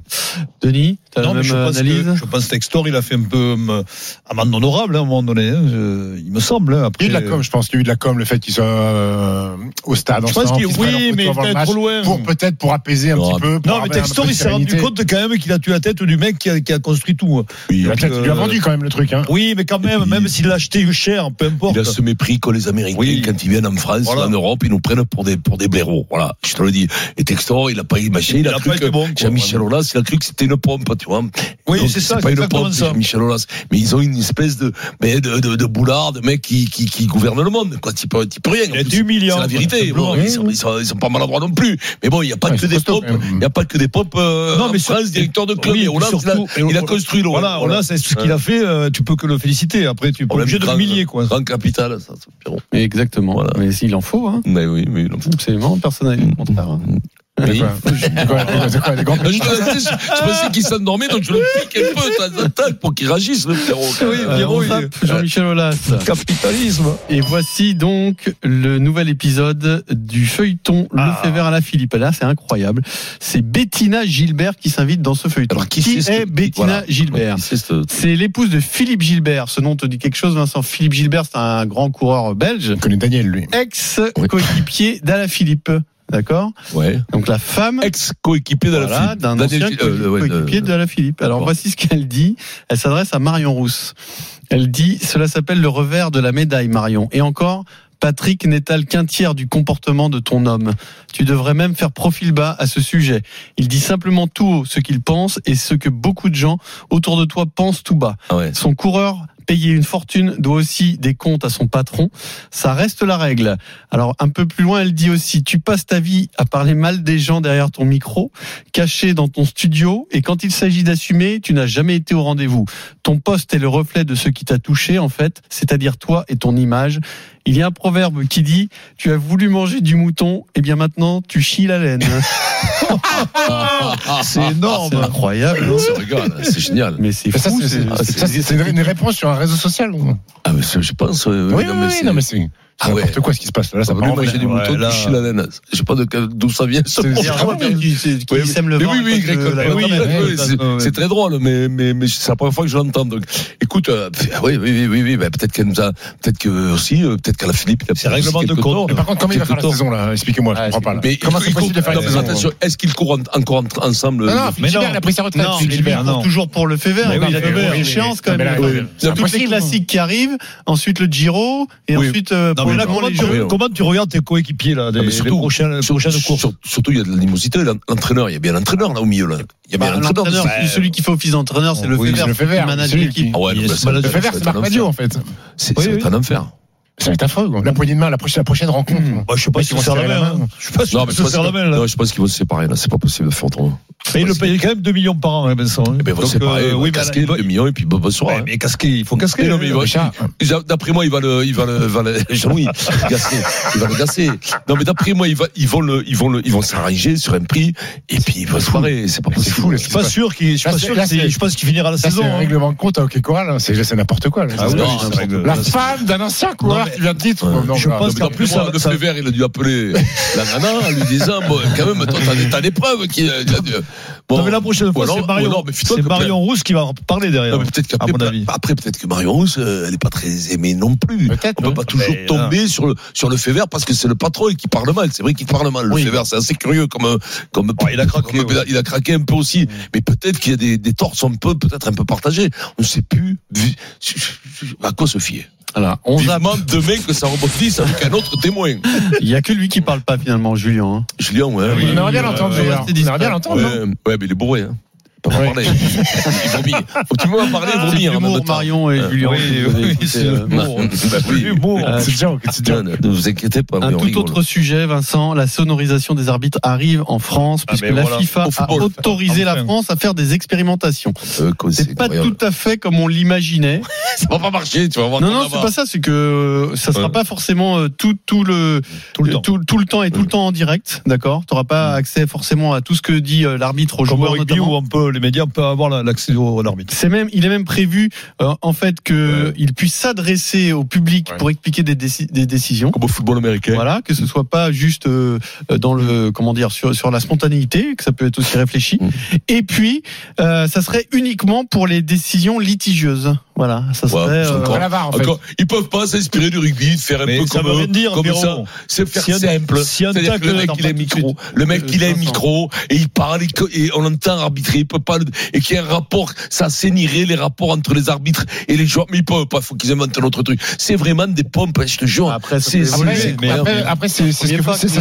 Denis, as la Non, même je pense, analyse que, je pense que Textor, il a fait un peu euh, amende honorable hein, à un moment donné. hein, je- il me semble. hein, Il y a eu Après, de la com, je pense qu'il y a eu de la com, le fait qu'il soit euh, au stade. Je ensemble, pense qu'il- oui, mais peut-être match, trop loin. Pour peut-être pour apaiser un petit peu. Non, mais Textor, il s'est rendu compte quand même qu'il a tué la tête du mec qui a, qui a construit tout. oui, La tête, euh, lui vendu quand même le truc. Hein. Oui, mais quand même, puis- même s'il l'a acheté cher, peu importe. il a ce mépris que les Américains Oui. quand ils viennent en France Voilà. en Europe ils nous prennent pour des pour des blaireaux voilà je te le dis et Textor il a pas machin il, Il a, a cru que bon, Jean-Michel Aulas il a cru que c'était une pompe tu vois Oui, c'est ça, pas c'est une exactement pompe ça. Jean-Michel Aulas mais ils ont une espèce de mais de, de, de boulard de mec qui, qui, qui gouverne le monde quoi tu peux, tu peux rien humiliant. c'est la vérité. Bon, ils, sont, ils, sont, ils sont pas maladroits non plus mais bon il y a pas Ouais, que c'est des pompes il y a pas que des pompes euh, Non, mais France directeur de club Oui, Aulas, il a, surtout- il a construit le Voilà, voilà, c'est ce qu'il a fait. euh, Tu peux que le féliciter. Après, tu es pas Problème obligé de l'humilier, quoi. Grand capital, ça, c'est. Exactement. Voilà. Mais s'il en faut, hein. Mais oui, oui, il en faut. absolument, personne n'a dit le contraire. Oui. Je, pensais qu'il s'endormait, donc je le pique un peu en temps pour qu'il réagisse, le frérot. Euh, Pierrot, on il- zappe Jean-Michel Aulas. Capitalisme. Et voici donc le nouvel épisode du feuilleton Le Ah. fait vert à la Philippe. Là, c'est incroyable. C'est Bettina Gilbert qui s'invite dans ce feuilleton. Alors, qui est ce- Bettina voilà. Gilbert c'est ce- C'est l'épouse de Philippe Gilbert. Ce nom te dit quelque chose, Vincent Philippe Gilbert, c'est un grand coureur belge, Je connais Daniel, lui. ex-coéquipier d'Ala Philippe. D'accord Ouais. Donc la femme Ex-coéquipier de la voilà, d'un ancien coéquipier de- la Philippe. Alors voici ce qu'elle dit. Elle s'adresse à Marion Rousse. Elle dit Cela s'appelle le revers de la médaille, Marion. Et encore, Patrick n'étale qu'un tiers du comportement de ton homme? Tu devrais même faire profil bas à ce sujet. Il dit simplement tout haut ce qu'il pense et ce que beaucoup de gens autour de toi pensent tout bas. Ah ouais. Son coureur payer une fortune doit aussi des comptes à son patron. Ça reste la règle. Alors un peu plus loin, elle dit aussi, tu passes ta vie à parler mal des gens derrière ton micro, caché dans ton studio, et quand il s'agit d'assumer, tu n'as jamais été au rendez-vous. Ton poste est le reflet de ce qui t'a touché, en fait, c'est-à-dire toi et ton image. Il y a un proverbe qui dit, tu as voulu manger du mouton, et bien maintenant, tu chies la laine. C'est énorme. C'est incroyable. hein. C'est génial. Mais c'est Mais ça, fou. c'est- c'est- c'est- ça, c'est c'est une une réponse sur un réseau social. Ah, mais je pense. euh, Oui, oui, non, mais oui, c'est- non, mais c'est Ah ouais. n'importe quoi ce qui se passe là. Ça veut en manger des moutons, là. tu chies la laine. Je sais pas d'où ça vient. ce C'est- qui, sème le Mais vent oui, oui, euh, oui, c'est- ouais. très drôle, mais, mais, mais c'est la première fois que je l'entends. Donc, écoute, euh, oui, oui, oui, oui, oui, bah, peut-être qu'elle nous a, peut-être que aussi, euh, peut-être qu'à la Philippe, il a C'est règlement de compte. par contre, comment il va faire la saison là? Expliquez-moi, je Ah, comprends pas là. Mais Comment c'est possible de faire la saison attention, est-ce qu'ils courent en- encore en- ensemble Non, euh, Gilbert, non. il a pris sa retraite. Non, toujours pour le fait vert. Il va vert. une échéance quand là, même. Il y a C'est toutes les classiques qui arrivent, ensuite le Giro, et ensuite euh, mais là, probablement comment, tu, comment regardes tes coéquipiers là, des, mais les surtout- prochaines, les sur- prochaines sur- courses sur- Surtout, il y a de l'animosité. l'en- L'entraîneur, il y a bien l'entraîneur là au milieu. Là. Il y a bien Bah, l'entraîneur. Celui qui fait office d'entraîneur, c'est le Oui, vert. le fait vert, qui manage l'équipe. qui- Ah. Le ça c'est Marc en fait. C'est un enfer. Ça va être affreux. La poignée de main, la prochaine, la prochaine rencontre. Moi, je sais pas Ils si vont se la serrer main. la main. Je sais pas si je se pense serre la main là. non, je pense qu'ils vont se séparer là. C'est pas possible de faire autrement. Il le paye quand même 2 millions par an, hein, Vincent. hein. Eh ben, ils vont se Donc, séparer. euh, ils vont oui, casquer alors, 2 millions et puis bon, bonsoir. Ouais, hein. mais casquer, il faut casquer. Mais non, mais D'après moi, il va le, il va le, va le, Jean-Louis, gasser. Il va le gasser. Non, mais d'après moi, il va, ils vont le, ils vont le, ils vont s'arranger sur un prix, et puis il va se barrer. C'est pas possible. Je suis pas sûr qu'il, je suis pas c'est- sûr c'est- c'est- je pense qu'il finira la saison. c'est un règlement de compte à Hockey Choral. hein. C'est c'est n'importe quoi. Ah c'est c'est La c'est- femme d'un ancien coureur vient de titre. Ouais. Non, Je pense Non, qu'en plus, d'après moi, ça- le ça- vert, il a dû appeler la nana en lui disant, bon, quand même, toi, t'as des, preuves qui, dû- bon. Non, mais la prochaine fois, c'est Marion, mais c'est Rousse qui va en parler derrière. Non, mais peut-être qu'après, à mon avis. après, peut-être que Marion Rousse, euh, elle est pas très aimée non plus. Peut-être, On peut hein. pas toujours Mais, tomber sur le, sur le fait vert parce que c'est le patron qui parle mal. C'est vrai qu'il parle mal. Le Oui. fait vert, c'est assez curieux comme, comme, Ouais, il a craqué, comme- ouais. il a craqué un peu aussi. Mais peut-être qu'il y a des, des torts un peu, peut-être un peu partagés. On ne sait plus à quoi se fier? Voilà, on. Vivement demain que ça rebondisse avec un autre témoin. Il y a que lui qui parle pas finalement, Julien. hein. Julien, ouais. On ouais. aimerait bien restez On aimerait discret. bien Ouais, mais il est bourré. Hein. Pas Ouais. parler. Il vomit. Faut que tu parler, en même l'humour. Marion et Euh, Julien. oui, écouté, c'est euh, l'humour. Euh, C'est joke. Ne vous inquiétez pas. Un tout autre sujet, Vincent, la sonorisation des arbitres arrive en France, Ah, puisque la. FIFA a autorisé la. France à faire des expérimentations. Euh, C'est pas tout à fait comme on l'imaginait. Ça va pas marcher, tu vas voir. Non, non, c'est pas ça, c'est que euh, ça sera pas forcément euh, tout, tout le, Tout le temps. tout, tout le temps et tout le temps en direct, d'accord? Tu n'auras pas accès forcément à tout ce que dit euh, l'arbitre aux joueurs notamment. où on peut, les médias peuvent avoir la- l'accès au- à l'arbitre. C'est même, il est même prévu euh, en fait que il puisse s'adresser au public Ouais. pour expliquer des, déci- des décisions. Comme au football américain. Voilà, que ce soit pas juste euh, dans le comment dire sur sur la spontanéité, que ça peut être aussi réfléchi. Mm. Et puis, euh, ça serait uniquement pour les décisions litigieuses. Voilà, ça Ouais, serait. euh, encore- À la VAR, en fait. Encore, ils peuvent pas s'inspirer du rugby, de faire un Mais peu ça comme, dire, comme ça. C'est faire Si simple. si un C'est-à-dire que le mec, il a un micro. Le mec, Euh, il a un micro et il parle et, on l'entend arbitrer. Pas, et qu'il y a un rapport, ça assainirait les rapports entre les arbitres et les joueurs. Mais ils peuvent pas, faut qu'ils inventent un autre truc. C'est vraiment des pompes, je te jure. Après, C'est- ce,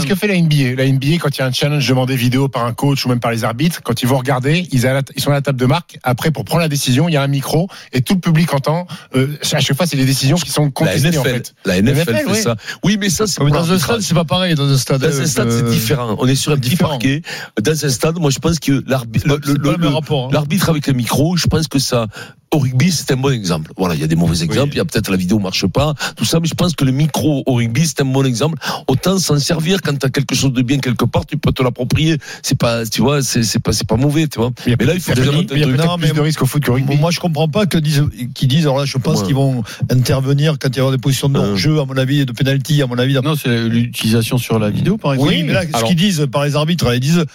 que fait- la NBA. La NBA, quand il y a un challenge demandé vidéo par un coach ou même par les arbitres, quand ils vont regarder, ils, à la- ils sont à la table de marque. Après, pour prendre la décision, il y a un micro et tout le public entend. Euh, à chaque fois, c'est des décisions qui sont La contestées en fait. la NFL, NFL, fait oui. ça. Oui, mais ça, c'est dans un stade, c'est pas pareil. Dans un stade, Dans un stade, c'est euh, différent. On est sur un petit différent. parquet. Dans un stade, moi, je pense que l'arbitre, le, le, la le- le le- rapport. hein. l'arbitre avec le micro, je pense que ça, au rugby, c'est un bon exemple. Voilà, il y a des mauvais exemples, il y a peut-être la vidéo marche pas, tout ça, mais je pense que le micro au rugby, c'est un bon exemple. Autant s'en servir quand t'as quelque chose de bien quelque part, tu peux te l'approprier. C'est pas, tu vois, c'est, c'est pas, c'est pas mauvais, tu vois. Mais là, il faut déjà il y a Non, plus mais- de risques au foot que rugby. Moi, je comprends pas que disent, qu'ils disent. Alors là, je pense Ouais. qu'ils vont intervenir quand il y aura des positions de Euh. jeu, à mon avis, et de pénalty, à mon avis. Non, c'est l'utilisation sur la vidéo, par exemple. Oui, mais là, ce qu'ils disent par les arbitres, ils disent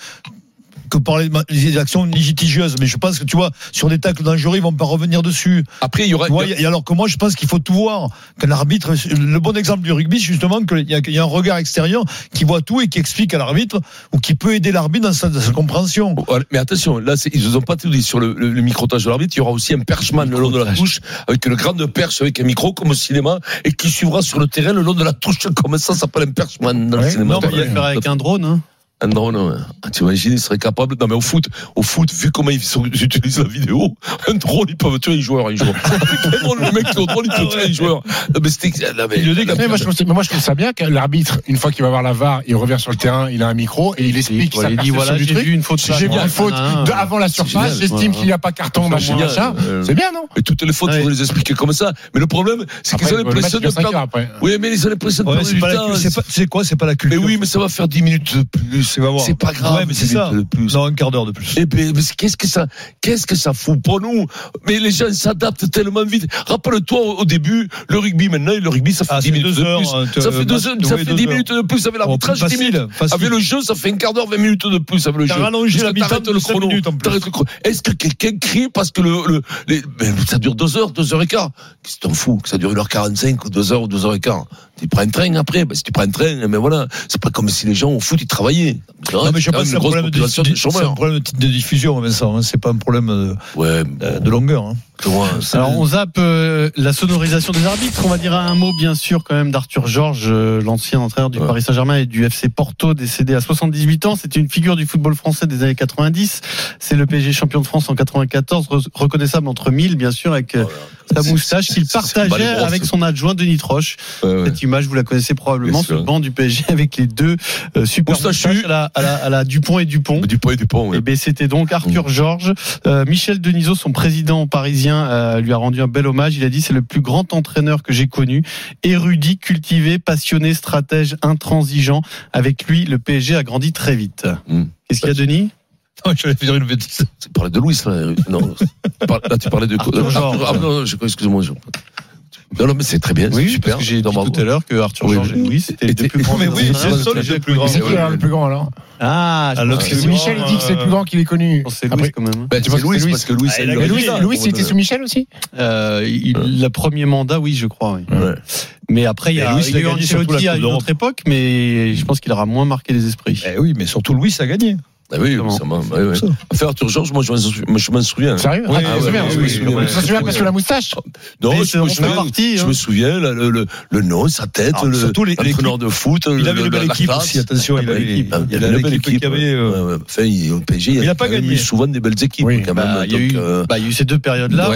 que par les, les actions litigieuses. Mais je pense que tu vois, sur des tacles dangereux, ils vont pas revenir dessus. Après, il y aura, Tu vois, et alors que moi, je pense qu'il faut tout voir. Que l'arbitre, le bon exemple du rugby, justement qu'il y, y a un regard extérieur qui voit tout et qui explique à l'arbitre ou qui peut aider l'arbitre dans sa, dans sa compréhension. Mais attention, là, ils nous ont pas tout dit sur le, le, le microtage de l'arbitre. Il y aura aussi un perchman le long de la touche, avec une grande perche avec un micro, comme au cinéma, et qui suivra sur le terrain le long de la touche, comme ça, ça s'appelle un perchman dans le cinéma. Non, mais il y a avec un drone. Hein. Un drone, ouais. Ah, tu imagines, ils seraient capables. Non, mais au foot, au foot, vu comment ils, sont- ils utilisent la vidéo, un drone, ils peuvent tuer un joueur, un joueur. Avec un drone, le mec qui est au drone, il peut tuer un joueur. Non, mais c'était, non, mais- Mais moi, je trouve, mais moi, je trouve ça bien que l'arbitre, une fois qu'il va voir la VAR, il revient sur le terrain, il a un micro et il explique sa il dit voilà, j'ai truc. vu une faute. J'ai vu une faute de avant la surface, j'estime qu'il n'y a pas carton, machin, machin. Euh, C'est bien, non Mais toutes les fautes, il faut les expliquer comme ça. Mais le problème, c'est qu'ils ont l'impression de perdre. Oui, mais ils ont l'impression de perdre c'est du temps. c'est quoi C'est pas la Mais culture. oui, mais ça va faire 10 minutes de plus. Tu vas voir. C'est pas grave. Ouais, mais c'est 10 ça. de plus. Non, un quart d'heure de plus. Eh ben, qu'est-ce que ça, qu'est-ce que ça fout pour nous? Mais les gens s'adaptent tellement vite. Rappelle-toi au début, le rugby maintenant, le rugby ça fait Ah, 10 c'est minutes de heures, plus. hein, ça fait deux match- heures, ça fait deux 10 heures. minutes de plus avec l'arbitrage, Oh, 10 facile, minutes. Avec le jeu, ça fait un quart d'heure, 20 minutes de plus avec le T'as jeu. la mi-temps t'arrêtes de le chrono. plus. T'arrêtes le. Est-ce que quelqu'un crie parce que le, le ça dure 2 heures, 2 heures et quart Qu'est-ce que t'en fous Que ça dure 1h45 ou 2 heures ou 2 heures et quart? Tu prends un train après, ben, si tu prends un train, mais voilà, c'est pas comme si les gens au foot ils travaillaient. Non, mais je pense que c'est un problème de, de c'est un problème de de diffusion, Vincent. hein. C'est pas un problème de, Ouais, de- de longueur. hein. Alors on zappe euh, la sonorisation des arbitres. On va dire un mot bien sûr quand même d'Arthur Georges, euh, l'ancien entraîneur du Ouais. Paris Saint-Germain et du FC Porto, décédé à 78 ans. C'était une figure du football français des années 90. C'est le PSG champion de France en 94, re- reconnaissable entre mille bien sûr avec euh, sa C'est- moustache qu'il partageait avec son adjoint Denis Troche. Ouais, ouais. Cette image, vous la connaissez probablement Bien sur le sûr. banc du PSG avec les deux euh, super à la, à la- à la Dupont et Dupont. Dupont et Dupont, ouais. Eh ben, c'était donc Arthur Georges. Euh, Michel Denisot, son président parisien, euh, lui a rendu un bel hommage. Il a dit c'est le plus grand entraîneur que j'ai connu. Érudit, cultivé, passionné, stratège, intransigeant. Avec lui, le PSG a grandi très vite. Mm. Qu'est-ce qu'il y a, Denis? Non, je vais dire une bêtise. Tu parlais de Louis, là. Non, là, tu parlais de Arthur Georges. Ah, non, excuse-moi. je- Non, non, mais c'est très bien, c'est super. parce que j'ai dit Non, tout à l'heure que Arthur Oui, Georges oui. C'était t'es- plus grands Mais oui, c'est le seul le plus grand. C'est qui le plus grand alors Ah, Ah, pense que. Michel, il dit que c'est le plus grand qu'il ait connu. C'est Louis quand même. hein. Ben, Tu que Louis, parce que Louis, Ah, le- Louis, c'était le- sous Michel aussi Euh, le premier mandat, oui, je crois. Oui. Mais après, il y a, Louis, il il y a a eu Ancelotti à une autre époque, mais je pense qu'il aura moins marqué les esprits. Eh oui, mais surtout Louis a gagné. Ah oui, ça m'a. ouais, ouais. Georges, moi, je m'en souviens. Sérieux Ah, tu te oui, souviens oui, oui, Tu parce que la moustache Non, Mais je me souviens. partie, Je hein. me souviens, le, le, le, le nom, sa tête, Ah, le surtout les- l'entraîneur de foot. Il avait une belle équipe aussi, attention, il Ah, avait hein. il y Il a avait une belle équipe. qui avait, euh. Enfin, il- au PSG, Il a pas gagné. eu souvent des belles équipes, quand même. Bah, il y a donc, eu, euh, bah, il y a eu ces deux périodes-là.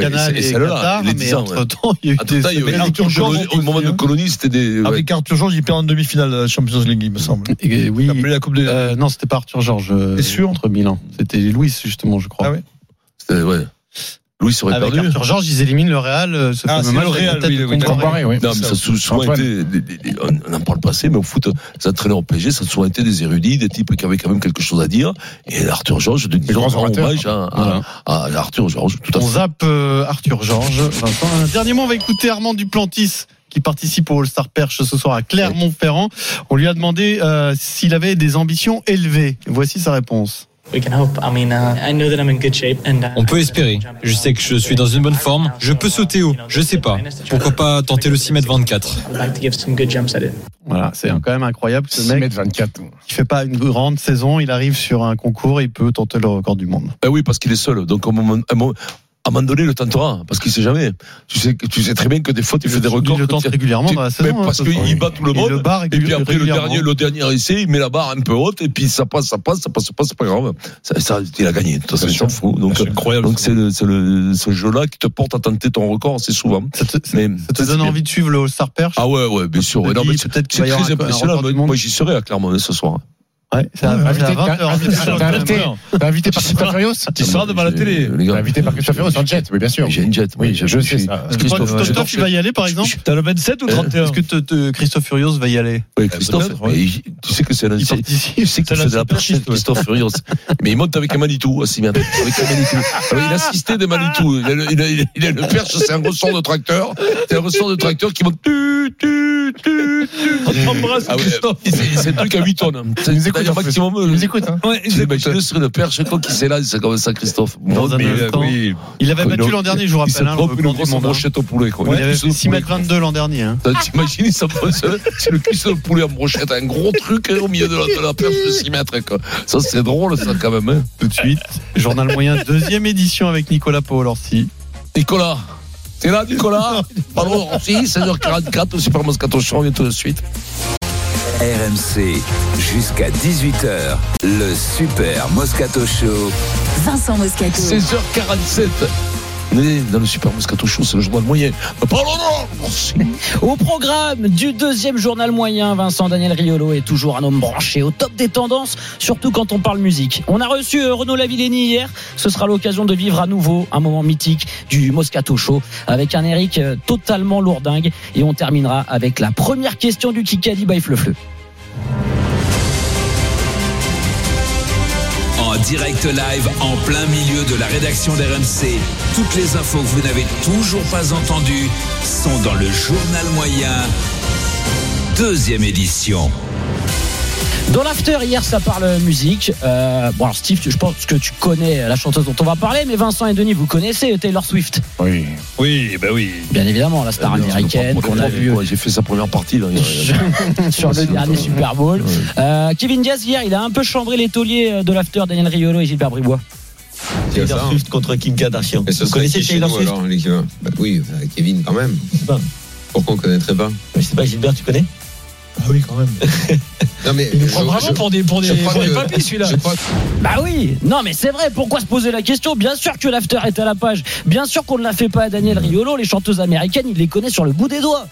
Canal et Qatar, mais 10 ans, ouais. entre temps, il y a eu Entre des avait Arthur Georges au moment de hein. colonie, c'était des. Avec Arthur Georges, il perd en demi-finale de la Champions League, il me semble. Oui. Il a appelé la Coupe de. Non, c'était pas Arthur Georges. Euh, T'es sûr Contre Milan. C'était Louis, justement, je crois. Ah ouais. C'était- ouais. Louis aurait Avec perdu. Arthur Georges, ils éliminent le Real. euh, Ce Ah, c'est le Real, oui, oui, Comparé. Oui. Non, mais ça a sou- souvent été, des- des- des- on n'en parle pas assez, mais au foot, les entraîneurs au PSG, ça a souvent été des érudits, des types qui avaient quand même quelque chose à dire. Et Arthur Georges, de orateurs. hommage à, à- Voilà. à Arthur Georges, tout à On fait. zappe euh, Arthur Georges. Vincent. Un dernier mot, on va écouter Armand Duplantis qui participe au All-Star Perche ce soir à Clermont-Ferrand. On lui a demandé euh, s'il avait des ambitions élevées. Voici sa réponse. On peut espérer. Je sais que je suis dans une bonne forme. Je peux sauter haut. Je sais pas. Pourquoi pas tenter le 6 mètres 24 Voilà, c'est quand même incroyable ce 6 mec mètres 24. qui fait pas une grande saison, il arrive sur un concours, il peut tenter le record du monde. Ben oui, parce qu'il est seul. Donc, au moment, à un moment- donné, le tentera, parce qu'il sait jamais. Tu sais, tu sais très bien que des fois, tu fais des records. Il le tente régulièrement dans la mais saison. parce hein, ce soir. qu'il bat tout le monde. le bat Et puis après, le dernier, le dernier essai, il met la barre un peu haute, et puis ça passe, ça passe, ça passe pas, c'est pas grave. Ça, ça, il a gagné. De toute façon, il s'en fout. Donc, C'est incroyable. donc c'est le, c'est le, ce jeu-là qui te porte à tenter ton record assez souvent. Ça te, ça Mais, ça, c'est donne envie de suivre le All-Star Perche Ah ouais, ouais, bien sûr. non, mais c'est c'est très impressionnant. Moi, j'y serai à Clermont ce soir. Ouais, c'est à, à invité- 20 t'as invité- par Christophe Furios Tu seras devant la télé. Gars, invité par Christophe Furios en jet, oui, bien sûr. j'ai une jet. Oui, je sais ça. Christophe, tu vas y aller, par exemple T'as le 27 ou 31 Est-ce que te- te- Christophe Furios va y aller Oui, Christophe, il- tu sais que c'est un Il ancien. participe. Tu sais que de la perchiste. Christophe Furios. Mais il monte avec un Manitou, aussi bien. Avec un Manitou. Alors, il assistait des Manitou. Il a, le- il il le perche, c'est un ressort de tracteur. C'est un ressort de tracteur qui monte. Tu, tu, tu, tu. Embrasse Ah ouais, Christophe. c'est un truc à 8 tonnes. Il nous écoute, maximum. Il nous écoute, hein. Ouais, C'est imagine sur une perche, quoi, qui s'élance, c'est comme ça, Christophe. Euh. Il avait battu l'an dernier, je vous Il rappelle, hein, brochette au poulet. Il avait cuisse fait de 6 poulet, mètres 22 l'an dernier. hein. T'imagines, ça passe, c'est le cuisse de poulet en brochette, un gros truc hein, au milieu de la, de la perche de 6 mètres. Ça, c'est drôle, ça, quand même. Tout de suite, journal moyen, deuxième édition avec Nicolas Paolorsi. Nicolas, t'es là, Nicolas? Pardon, si, 16h44, au Super Moscato Show, on vient tout de suite. RMC, jusqu'à 18h, le Super Moscato Show. Vincent Moscato. 16h47. On est dans le Super Moscato Show, c'est le journal moyen. Au programme du deuxième journal moyen, Vincent Daniel Riolo est toujours un homme branché au top des tendances, surtout quand on parle musique. On a reçu euh, Renaud Lavillenie hier. Ce sera l'occasion de vivre à nouveau un moment mythique du Moscato Show avec un Eric euh, totalement lourdingue. Et on terminera avec la première question du Kikadi by Fleu-Fleu. Direct live, en plein milieu de la rédaction d'RMC, toutes les infos que vous n'avez toujours pas entendues sont dans le journal moyen, deuxième édition. Dans l'after, hier, ça parle musique. Euh, bon, alors Steve, je pense que tu connais la chanteuse dont on va parler, mais Vincent et Denis, vous connaissez Taylor Swift? Oui. Oui, ben oui. Bien évidemment, la star Eh bien, américaine qu'on a vue. J'ai fait sa première partie. Là. sur le dernier Super Bowl. Euh, Kevin Diaz, hier, il a un peu chambré les tauliers de l'after Daniel Riolo et Gilbert Bribois. Taylor Swift contre Kim Kardashian. Vous serait connaissez Taylor nous, Swift? alors, bah, Oui, euh, Kevin quand même. pas. Pourquoi on ne connaîtrait pas? Je sais pas, Gilbert, tu connais? Ah oui, quand même. Non mais Il nous je- prend vraiment je- pour des, pour des, je crois pour des que- papis, celui-là. je crois Bah oui, non mais c'est vrai, pourquoi se poser la question? Bien sûr que l'after est à la page, bien sûr qu'on ne l'a fait pas à Daniel Riolo, les chanteuses américaines, il les connaît sur le bout des doigts.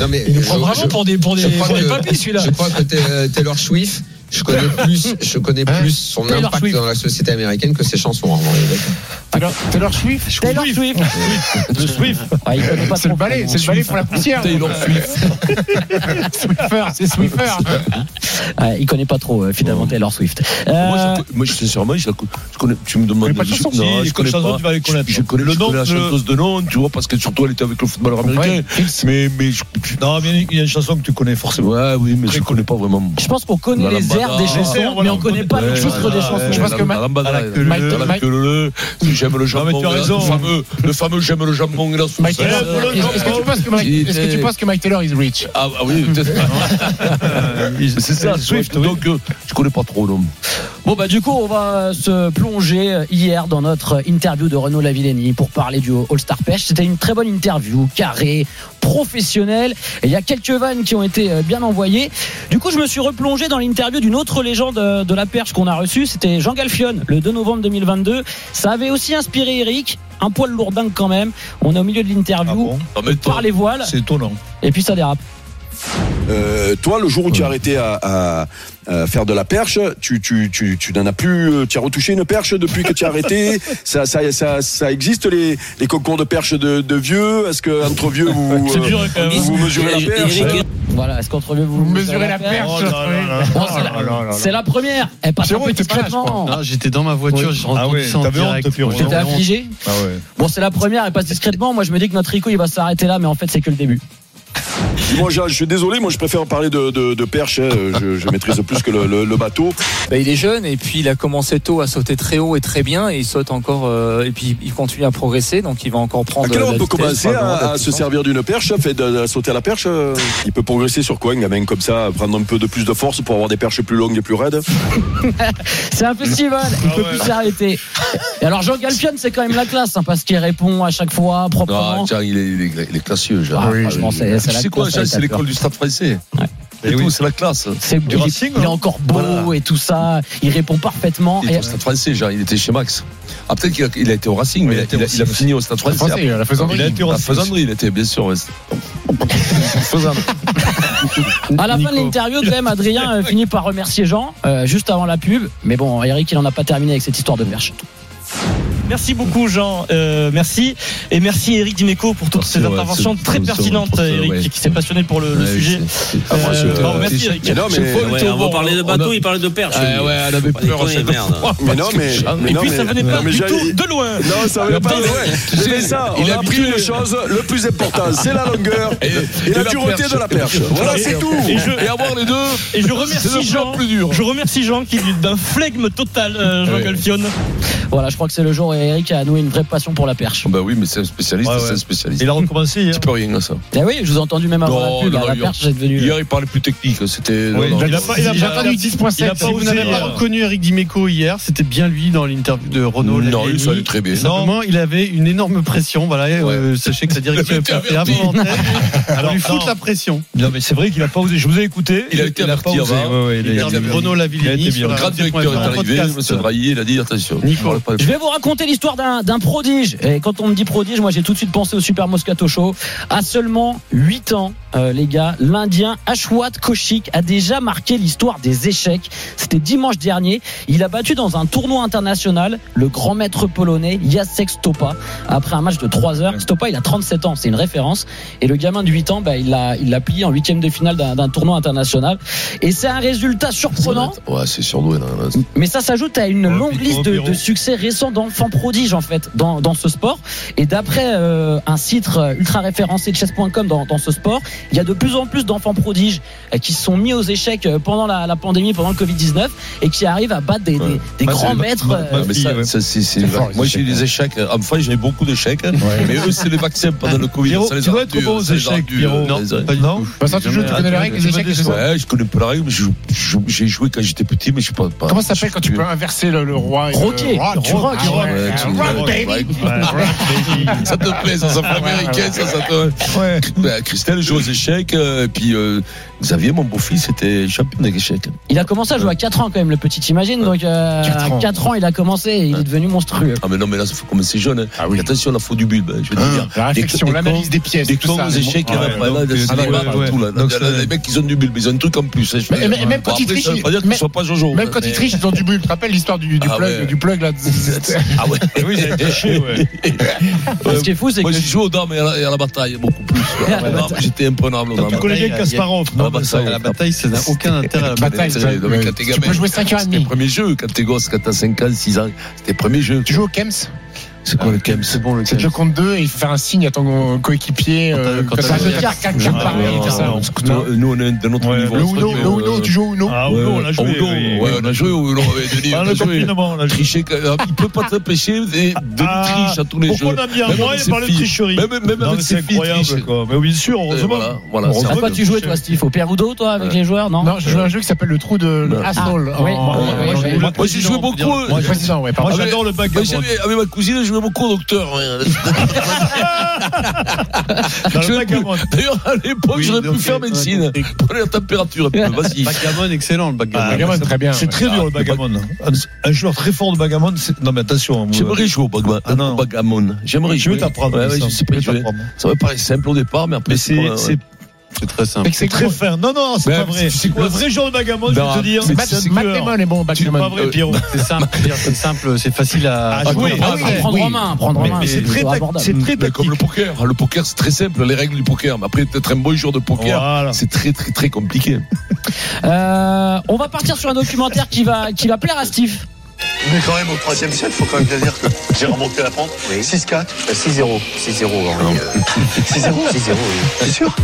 Non mais Il nous je- prend vraiment je- pour des, pour des, je crois pour des que- papis, celui-là. Je crois que Taylor Swift, je connais plus, je connais Hein plus son Taylor impact Swift. dans la société américaine que ses chansons. en. Taylor, Taylor Swift? Taylor Swift. Le Swift. Ah, il connaît pas C'est le balai, c'est le balai pour la poussière. Taylor Swift. Swiffer, c'est Swiffer. Ouais, il connaît pas trop euh, finalement Taylor Swift. Euh, Moi, je, moi, je- sincèrement, je, la co- je connais, tu me demandes. pas de chanson non, Si, je connais pas. tu vas les connaître. Je, je connais, Le je nom, connais la chanteuse de nom, tu vois, parce que surtout elle était avec le footballeur américain. Ouais. Mais, mais je, Non, mais il y a une chanson que tu connais forcément. ouais, oui, mais je connais pas vraiment. je pense qu'on connaît les des chansons, mais on on connaît pas le titre des chansons. Je pense que j'aime le jambon. mais tu as le raison. fameux, le fameux j'aime le jambon et la voilà, est-ce que tu penses que Mike- Il est-ce que tu était- penses que Mike Taylor is rich Ah, ah oui, peut-être. C'est ça, Swift. Donc, euh, je connais pas trop, non. Bon bah du coup on va se plonger euh, hier dans notre interview de Renaud Lavillenie pour parler du All-Star Pêche. C'était une très bonne interview, carrée, professionnelle. Et il y a quelques vannes qui ont été euh, bien envoyées. Du coup je me suis replongé dans l'interview d'une autre légende euh, de la perche qu'on a reçue. C'était Jean Galfion le 2 novembre 2022. Ça avait aussi inspiré Eric, un poil lourdingue quand même. On est au milieu de Ah l'interview. bon par les voiles C'est étonnant. et puis ça dérape. Euh, toi, le jour où tu as arrêté à, à- à faire de la perche, tu, tu, tu, tu n'en as plus, euh, tu as retouché une perche depuis que tu as arrêté. ça, ça, ça, ça existe les, les concours de perche de, de vieux. Est-ce que entre vieux vous, C'est euh, dur, quand même. vous mesurez la perche Voilà, est-ce qu'entre vous, Vous mesurez la perche c'est la- première. Elle passe un peu discrètement. Non, j'étais dans ma voiture, j'ai Ah ouais, ça en direct. J'étais affligé. Ah. Bon, c'est la première, elle passe discrètement. Moi, je me dis que notre Rico, il va s'arrêter là, mais en fait, c'est que le début. Moi, je, je suis désolé. Moi, je préfère parler de, de, de perche. hein. Je, je maîtrise plus que le, le, le bateau. Bah, il est jeune et puis il a commencé tôt à sauter très haut et très bien et il saute encore euh, et puis il continue à progresser donc il va encore prendre. La on peut vitesse, commencer à, se servir d'une perche, fait de, de sauter à la perche euh, Il peut progresser sur quoi, un gamin comme ça, prendre un peu de plus de force pour avoir des perches plus longues et plus raides? C'est un festival, il Ah peut ouais. plus s'arrêter. Et alors, Jean Galpion, c'est quand même la classe, hein, parce qu'il répond à chaque fois Ah, proprement. tiens, il est, il est, il est classieux. Ah, franchement, c'est- la sais quoi, Jean, c'est l'école du stade français. Et oui. tout, c'est la classe. C'est Du il, Racing, il est hein. encore beau Voilà. et tout ça. Il répond parfaitement. Il était Et- au stade français, Jean. Il était chez Max. Ah, peut-être qu'il a, il a été au Racing, Oui, mais il a il a, été au il a fini au stade français. Français, la faisanderie. Il a été au faisanderie, il était, bien sûr. ouais. À la fin de l'interview, quand même, Adrien euh, finit par remercier Jean euh, juste avant la pub. Mais bon, Eric, il en a pas terminé avec cette histoire de perche. Merci beaucoup Jean, Euh, merci et merci Eric Dimeco pour toutes ces ouais, interventions très pertinentes Eric ouais. qui s'est passionné pour le, sujet. Euh, Ah, je- merci Eric. Mais non, mais, on va bon, parler de on bateau, a- il parlait de perche. Ouais, lui. ouais, elle avait peur mais non, mais, mais Et non, puis mais- ça venait pas mais du tout de loin. Non, ça venait pas de loin. c'est- Mais ça, il on a appris pris une chose, le plus important, c'est la longueur et, la, dureté de la perche. Voilà, c'est tout. Et avoir les deux, et je c'est remercie Jean. plus dur. Je remercie Jean qui est d'un flegme total, euh, Jean Ouais. Galfione. Voilà, je crois que c'est le jour Eric a noué une vraie passion pour la perche. Bah oui, mais c'est un spécialiste, Ouais, ouais. c'est un spécialiste. Il a recommencé hier. Tu peux rien à ça. Eh oui, je vous ai entendu même avant Non, la pub. non, la hier- perche, j'ai devenu. Hier, il parlait plus technique. C'était. Oui, il a pas, il a J'ai pas- entendu Il 10.7. a pas, Si vous n'avez avez, pas euh, reconnu Eric Dimeco hier, c'était bien lui dans l'interview de Renault. Non, il allait très bien. Simplement, il avait une énorme pression. Voilà, euh, sachez que sa direction est averti. involontaire. Alors, lui foutre la pression. Non, mais c'est vrai qu'il a pas osé. Je vous ai écouté. Il a été pas averti avant. Renault bien. Le grand directeur est arrivé, il a dit attention. Pas- Je vais vous raconter l'histoire d'un d'un prodige. Et quand on me dit prodige, moi j'ai tout de suite pensé au Super Moscato Show. À seulement 8 ans, euh, les gars, l'Indien Ashwat Koshik a déjà marqué l'histoire des échecs. C'était dimanche dernier. Il a battu dans un tournoi international le grand maître polonais Jacek Stopa après un match de 3 heures. Stopa, il a 37 ans, c'est une référence. Et le gamin de 8 ans, bah, il l'a il l'a plié en huitième de finale d'un d'un tournoi international. Et c'est un résultat surprenant. Ouais, c'est surdoué. Mais ça s'ajoute à une Ouais, longue liste de, de succès récents d'enfants prodiges en fait dans, dans ce sport. Et d'après euh, un site ultra référencé de chess.com dans, dans ce sport, il y a de plus en plus d'enfants prodiges euh, qui se sont mis aux échecs euh, pendant la, la pandémie, pendant le Covid-19 et qui arrivent à battre des, Ouais. grands maîtres. moi- ça, ouais. ça, fort, j'ai eu des échecs. Enfin, j'avais beaucoup d'échecs. Mais eux, c'est les vaccins pendant le Covid. Pierrot, ça les tu a dois être aux ça échecs, Pierrot. Non, du Non. Vincent, tu joues, tu connais les règles des échecs ça Ouais, je connais pas la règle, mais j'ai joué quand j'étais petit, mais je suis pas. pas- Comment ça s'appelle quand tu peux inverser le, le roi et le- Roquet, tu ah, tu ah, ouais, baby. ouais. Ça te plaît, ça, ça fait américain, ça, ça te. Ouais. Ben, Christelle joue aux échecs, euh, et puis euh, Xavier, mon beau-fils, était champion des échecs. Il a commencé à jouer à 4 ans quand même, le petit, t'imagines Donc euh, Quatre à ans. 4 ans, il a commencé et il est devenu monstrueux. Ah, mais non, mais là, il faut commencer jeune. Hein. Ah oui. Attention, la faute du bulbe, hein, je veux te dire. La réflexion, l'analyse des pièces, Des cons aux échecs, il y en a pas c'est- Les mecs, ils ont du bulbe, ils ont un truc en plus. même quand ils trichent, même- quand ils trichent, ils ont du bulle. Tu te rappelles l'histoire du, Ah plug, ouais. du plug là Ah ouais. Oui, il a triché, ouais. Ce qui est fou, c'est Moi, que j'ai joué aux dames et à la, et à la bataille, beaucoup plus. quoi. Et à la Aux dames, J'étais imprenable aux Donc, Tu dames. connais bien Kasparov, Ah, non bah, ça, À la bataille, ça n'a aucun intérêt à la Bataille. C'est- mais quand t'es Tu peux jouer 5 heures et C'était demie. le premier jeu, quand t'es gosse, quand t'as 5 ans, 6 ans. C'était le premier jeu. Tu joues au Kems? C'est quoi le Kems C'est bon, le C'est le jeu compte 2 et il faut faire un signe à ton coéquipier. euh, Quand Quand t'as- t'as quand quatre jeux Ah, Non. Nous, on est de notre Ouais, niveau. Le Uno, le euh, Uno, tu joues au Uno Ah, Uno, on a joué. Ouais, on a joué au Uno avec Denis. Pendant on a le joué. confinement, on a joué. Tricher, euh, il peut pas t'empêcher de, de Ah, triche à tous les pourquoi jeux. on a mis un Même mois et de filles. tricherie Même, avec mais ses c'est filles, incroyable, triche. quoi. Mais bien sûr, Euh, heureusement. Voilà, va. tu jouais toi, Steve Au Perudo, toi, avec les joueurs Non Non, je joue à un jeu qui s'appelle le trou de le. Asshole. Ah, Moi, j'ai joué beaucoup. Moi, j'adore le j'avais- avec ma cousine, je jouais beaucoup au docteur. D'ailleurs, à l'époque, Oui, j'aurais pu faire euh, médecine. Prenez la température vas-y. Backgammon, excellent le backgammon. Backgammon, très bien. C'est très dur le backgammon. Un- Un joueur très fort de backgammon, c'est- non mais attention. moi, J'aimerais jouer au backgammon. Ah, non. au backgammon. J'aimerais Je jouer. vais t'apprendre. Ouais, ouais, ça. je sais pas Je vais jouer. t'apprendre. Ça me paraît simple au départ, mais après, c'est pas- c'est- très simple. c'est très fin. Non, non, c'est pas vrai. c'est quoi, Le vrai joueur de backgammon, je vais te dire, c'est- Matt. Damon est bon, C'est pas vrai, Pierrot. C'est simple, c'est simple, c'est facile à, À jouer. à Ah oui. À prendre en main, à prendre en main. c'est très c'est très Mais comme le tactique. poker. Le poker, c'est très simple, les règles du poker. Mais après, être un bon joueur de poker, Voilà. c'est très, très, très compliqué. Euh, on va partir sur un documentaire qui va, qui va plaire à Steve. Mais quand même, au troisième set, il faut quand même bien dire que j'ai remonté la pente. 6-4. 6-0. 6-0, Henri. 6-0, 6-0, oui. C'est sûr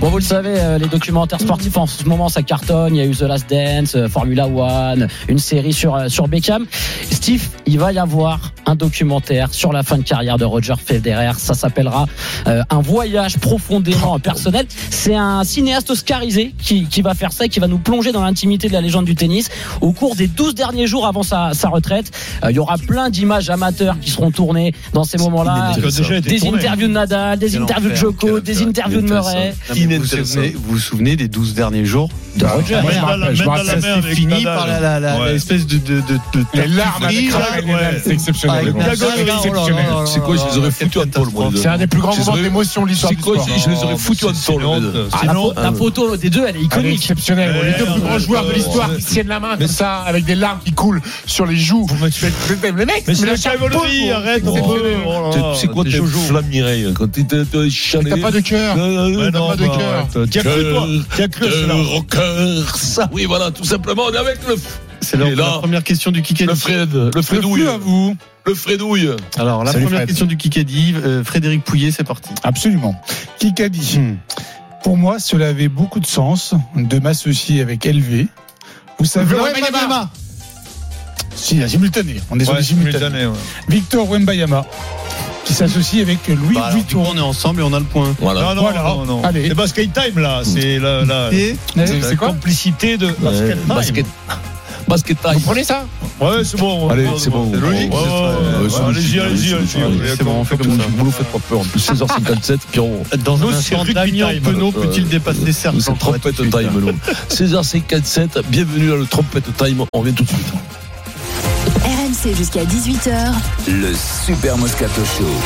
Bon, vous le savez, euh, les documentaires sportifs en ce moment ça cartonne. Il y a eu The Last Dance, euh, Formula One, une série sur euh, sur Beckham. Steve, il va y avoir un documentaire sur la fin de carrière de Roger Federer. Ça s'appellera euh, un voyage profondément personnel. C'est un cinéaste oscarisé qui qui va faire ça, et qui va nous plonger dans l'intimité de la légende du tennis au cours des 12 derniers jours avant sa sa, sa retraite. Euh, Il y aura plein d'images amateurs qui seront tournées dans ces moments-là. Des interviews de Nadal, des interviews de Joko, des interviews de Murray. Non, mais Vous vous souvenez, vous vous souvenez des 12 derniers jours de Roger. Moi, je me la- je rappelle, c'est fini par l'espèce de, de, de, de Les larmes avec c'est exceptionnel. C'est oh quoi, je les aurais foutus en tôle, moi. les. C'est un des plus grands les moments d'émotion de l'histoire C'est quoi, je les aurais foutus en tôle. Les. Ah, la, pho- la photo des deux, elle est iconique. exceptionnelle. Les deux plus grands joueurs de l'histoire qui tiennent la main comme ça, avec des larmes qui coulent sur les joues. Vous me tuez. Le mec, Mais c'est le la chapeau, cavalerie, bon, arrête, c'est. Oh quoi, t'es t'es Jojo. flamme Mireille, quand t'es t'es Mais chalet. T'as pas de cœur. Ouais, T'as non, pas de bah, cœur. a cru, a cru, oui voilà tout simplement on est avec le C'est la, première question du Kikadi. le Fred le Fredouille à vous. le Fredouille Alors, la Salut, première Fred. question du Kikadi, euh, Frédéric Pouillet, c'est parti. Absolument. Kikadi. Pour moi, cela avait beaucoup de sens de m'associer avec LV. Vous savez, Wembayama. si, la simultané. On est sur les simultanés. simultané, ouais. Victor Wembayama, qui s'associe avec Louis Bah, alors, du coup, Vuitton. on est ensemble et on a le point. voilà Non, non, Voilà. non, non. Allez. C'est basket time, là. C'est la, la, la C'est quoi complicité de basket time. basket basket time Vous prenez ça Ouais, c'est bon. Allez, c'est bon. C'est logique. Ouais, Ouais, ouais, ouais, ouais, ouais, c'est Allez-y, allez-y, c'est allez-y. logique. c'est bon, on fait comme ça. vous nous faites pas peur en plus 16h57 Pierrot Dans Nous, un instant, Damien. Penaud peut-il dépasser Serge Nous, c'est trompette time nous 16h57 bienvenue dans le trompette time on revient tout de suite RMC jusqu'à 18h. Le Super Moscato Show.